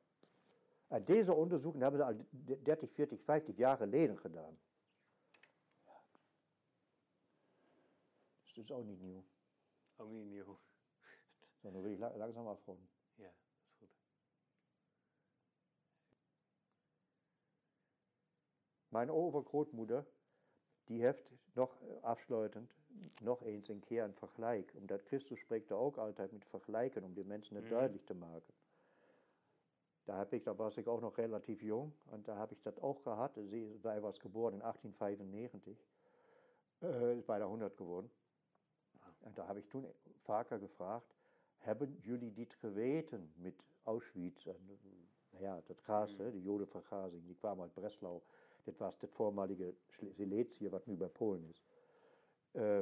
En deze onderzoeken hebben ze al 30, 40, 50 jaar geleden gedaan. Dus dat is ook niet nieuw. Ook niet nieuw. Zo, dan wil ik la- langzaam afronden. Ja, dat is goed. Mijn overgrootmoeder, die heeft nog eh, afsluitend noch eins in keer een vergelijk. Omdat Christus spricht er auch altijd mit Vergleichen, um die Menschen nicht mm. duidelijk te maken. Da, ich, da war ich auch noch relativ jung und da habe ich das auch gehabt. Sie war was geboren in 1895, äh, ist bei der 100 geworden. Und da habe ich tun Farker gefragt, haben Juli die Treveten mit Auschwitz, naja, das Gras, mhm. die Jode von die kam aus Breslau, das war das vormalige Silezie, was über Polen ist. Uh,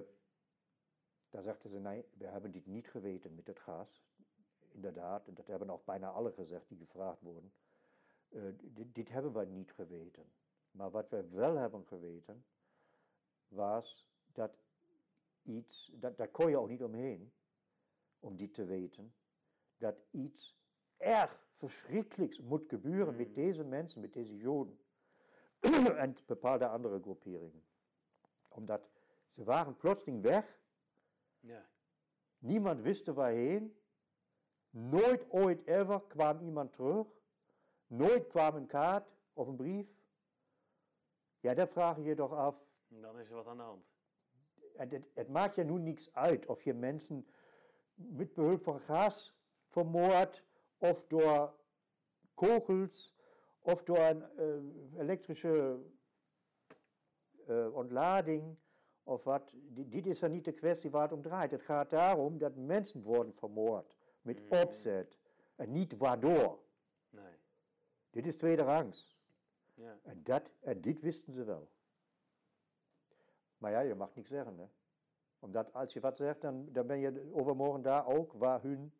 daar sagten ze, nee, we hebben dit niet geweten met het gas. Inderdaad, en dat hebben ook bijna alle gezegd die gevraagd worden. Uh, dit, dit, hebben we niet geweten. Maar wat we wel hebben geweten, was dat iets, dat, daar kon je ook niet omheen, om dit te weten, dat iets erg verschrikkelijks moet gebeuren met deze mensen, met deze Joden en bepaalde andere groeperingen. Omdat ze waren plotseling weg, ja. niemand wist waarheen, nooit ooit ever kwam iemand terug, nooit kwam een kaart of een brief. Ja, dan vraag je je toch af. Dan is er wat aan de hand. Het, het, het maakt je nu niets uit of je mensen met behulp van gas vermoord of door kogels of door een uh, elektrische uh, ontlading of wat. Dit is dan niet de kwestie waar het om draait. Het gaat daarom dat mensen worden vermoord met mm. opzet en niet waardoor. Nee. Dit is tweede rangs. Ja. En, dat, en dit wisten ze wel. Maar ja, je mag niks zeggen. Hè? Omdat als je wat zegt, dan, dan ben je overmorgen daar ook waar hun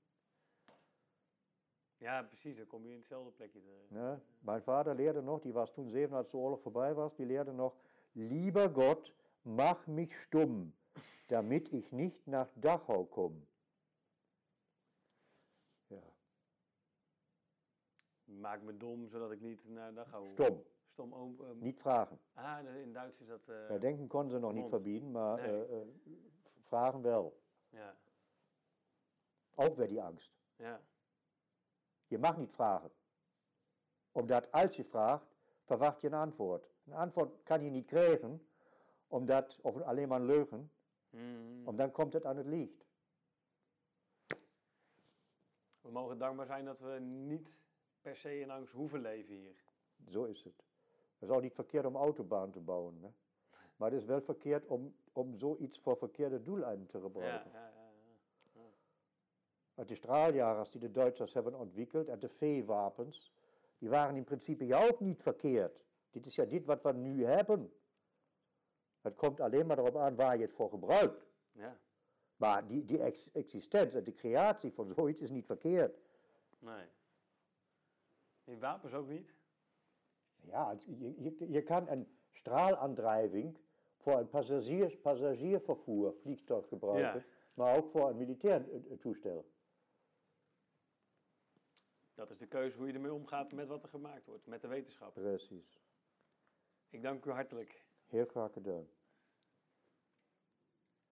ja, precies, dan kom je in hetzelfde plekje terecht. Ja, mijn vader leerde nog, die was toen zeven als de oorlog voorbij was, die leerde nog, lieber Gott, mach mich stumm, damit ich nicht nach Dachau komme. Ja. Maak me dom, zodat ik niet naar Dachau... Stom. Stom. Oh, um... Niet vragen. Ah, in Duits is dat... Uh... Ja, denken konden ze nog mond. niet verbieden, maar Nee. uh, uh, vragen wel. Ja, Ook weer die angst. ja, Je mag niet vragen. Omdat als je vraagt, verwacht je een antwoord. Een antwoord kan je niet krijgen, omdat, of alleen maar leugen, Mm. want dan komt het aan het licht. We mogen dankbaar zijn dat we niet per se in angst hoeven leven hier. Zo is het. Het is ook niet verkeerd om autobaan te bouwen. Hè? Maar het is wel verkeerd om, om zoiets voor verkeerde doeleinden te Ja, gebruiken. ja, ja. ja. Want die straaljagers die de Duitsers hebben ontwikkeld en de veewapens, die waren in principe ja ook niet verkeerd. Dit is ja dit wat we nu hebben. Het komt alleen maar erop aan waar je het voor gebruikt. ja. Maar die, die ex- existentie en de creatie van zoiets is niet verkeerd. Nee. Die wapens ook niet? Ja, het- je, je, je kan een straalaandrijving voor een passagier, passagiervervoer, vliegtuig gebruiken, Ja. maar ook voor een militair eh, eh, toestel. Dat is de keuze hoe je ermee omgaat met wat er gemaakt wordt, met de wetenschap. Precies. Ik dank u hartelijk. Heel graag gedaan.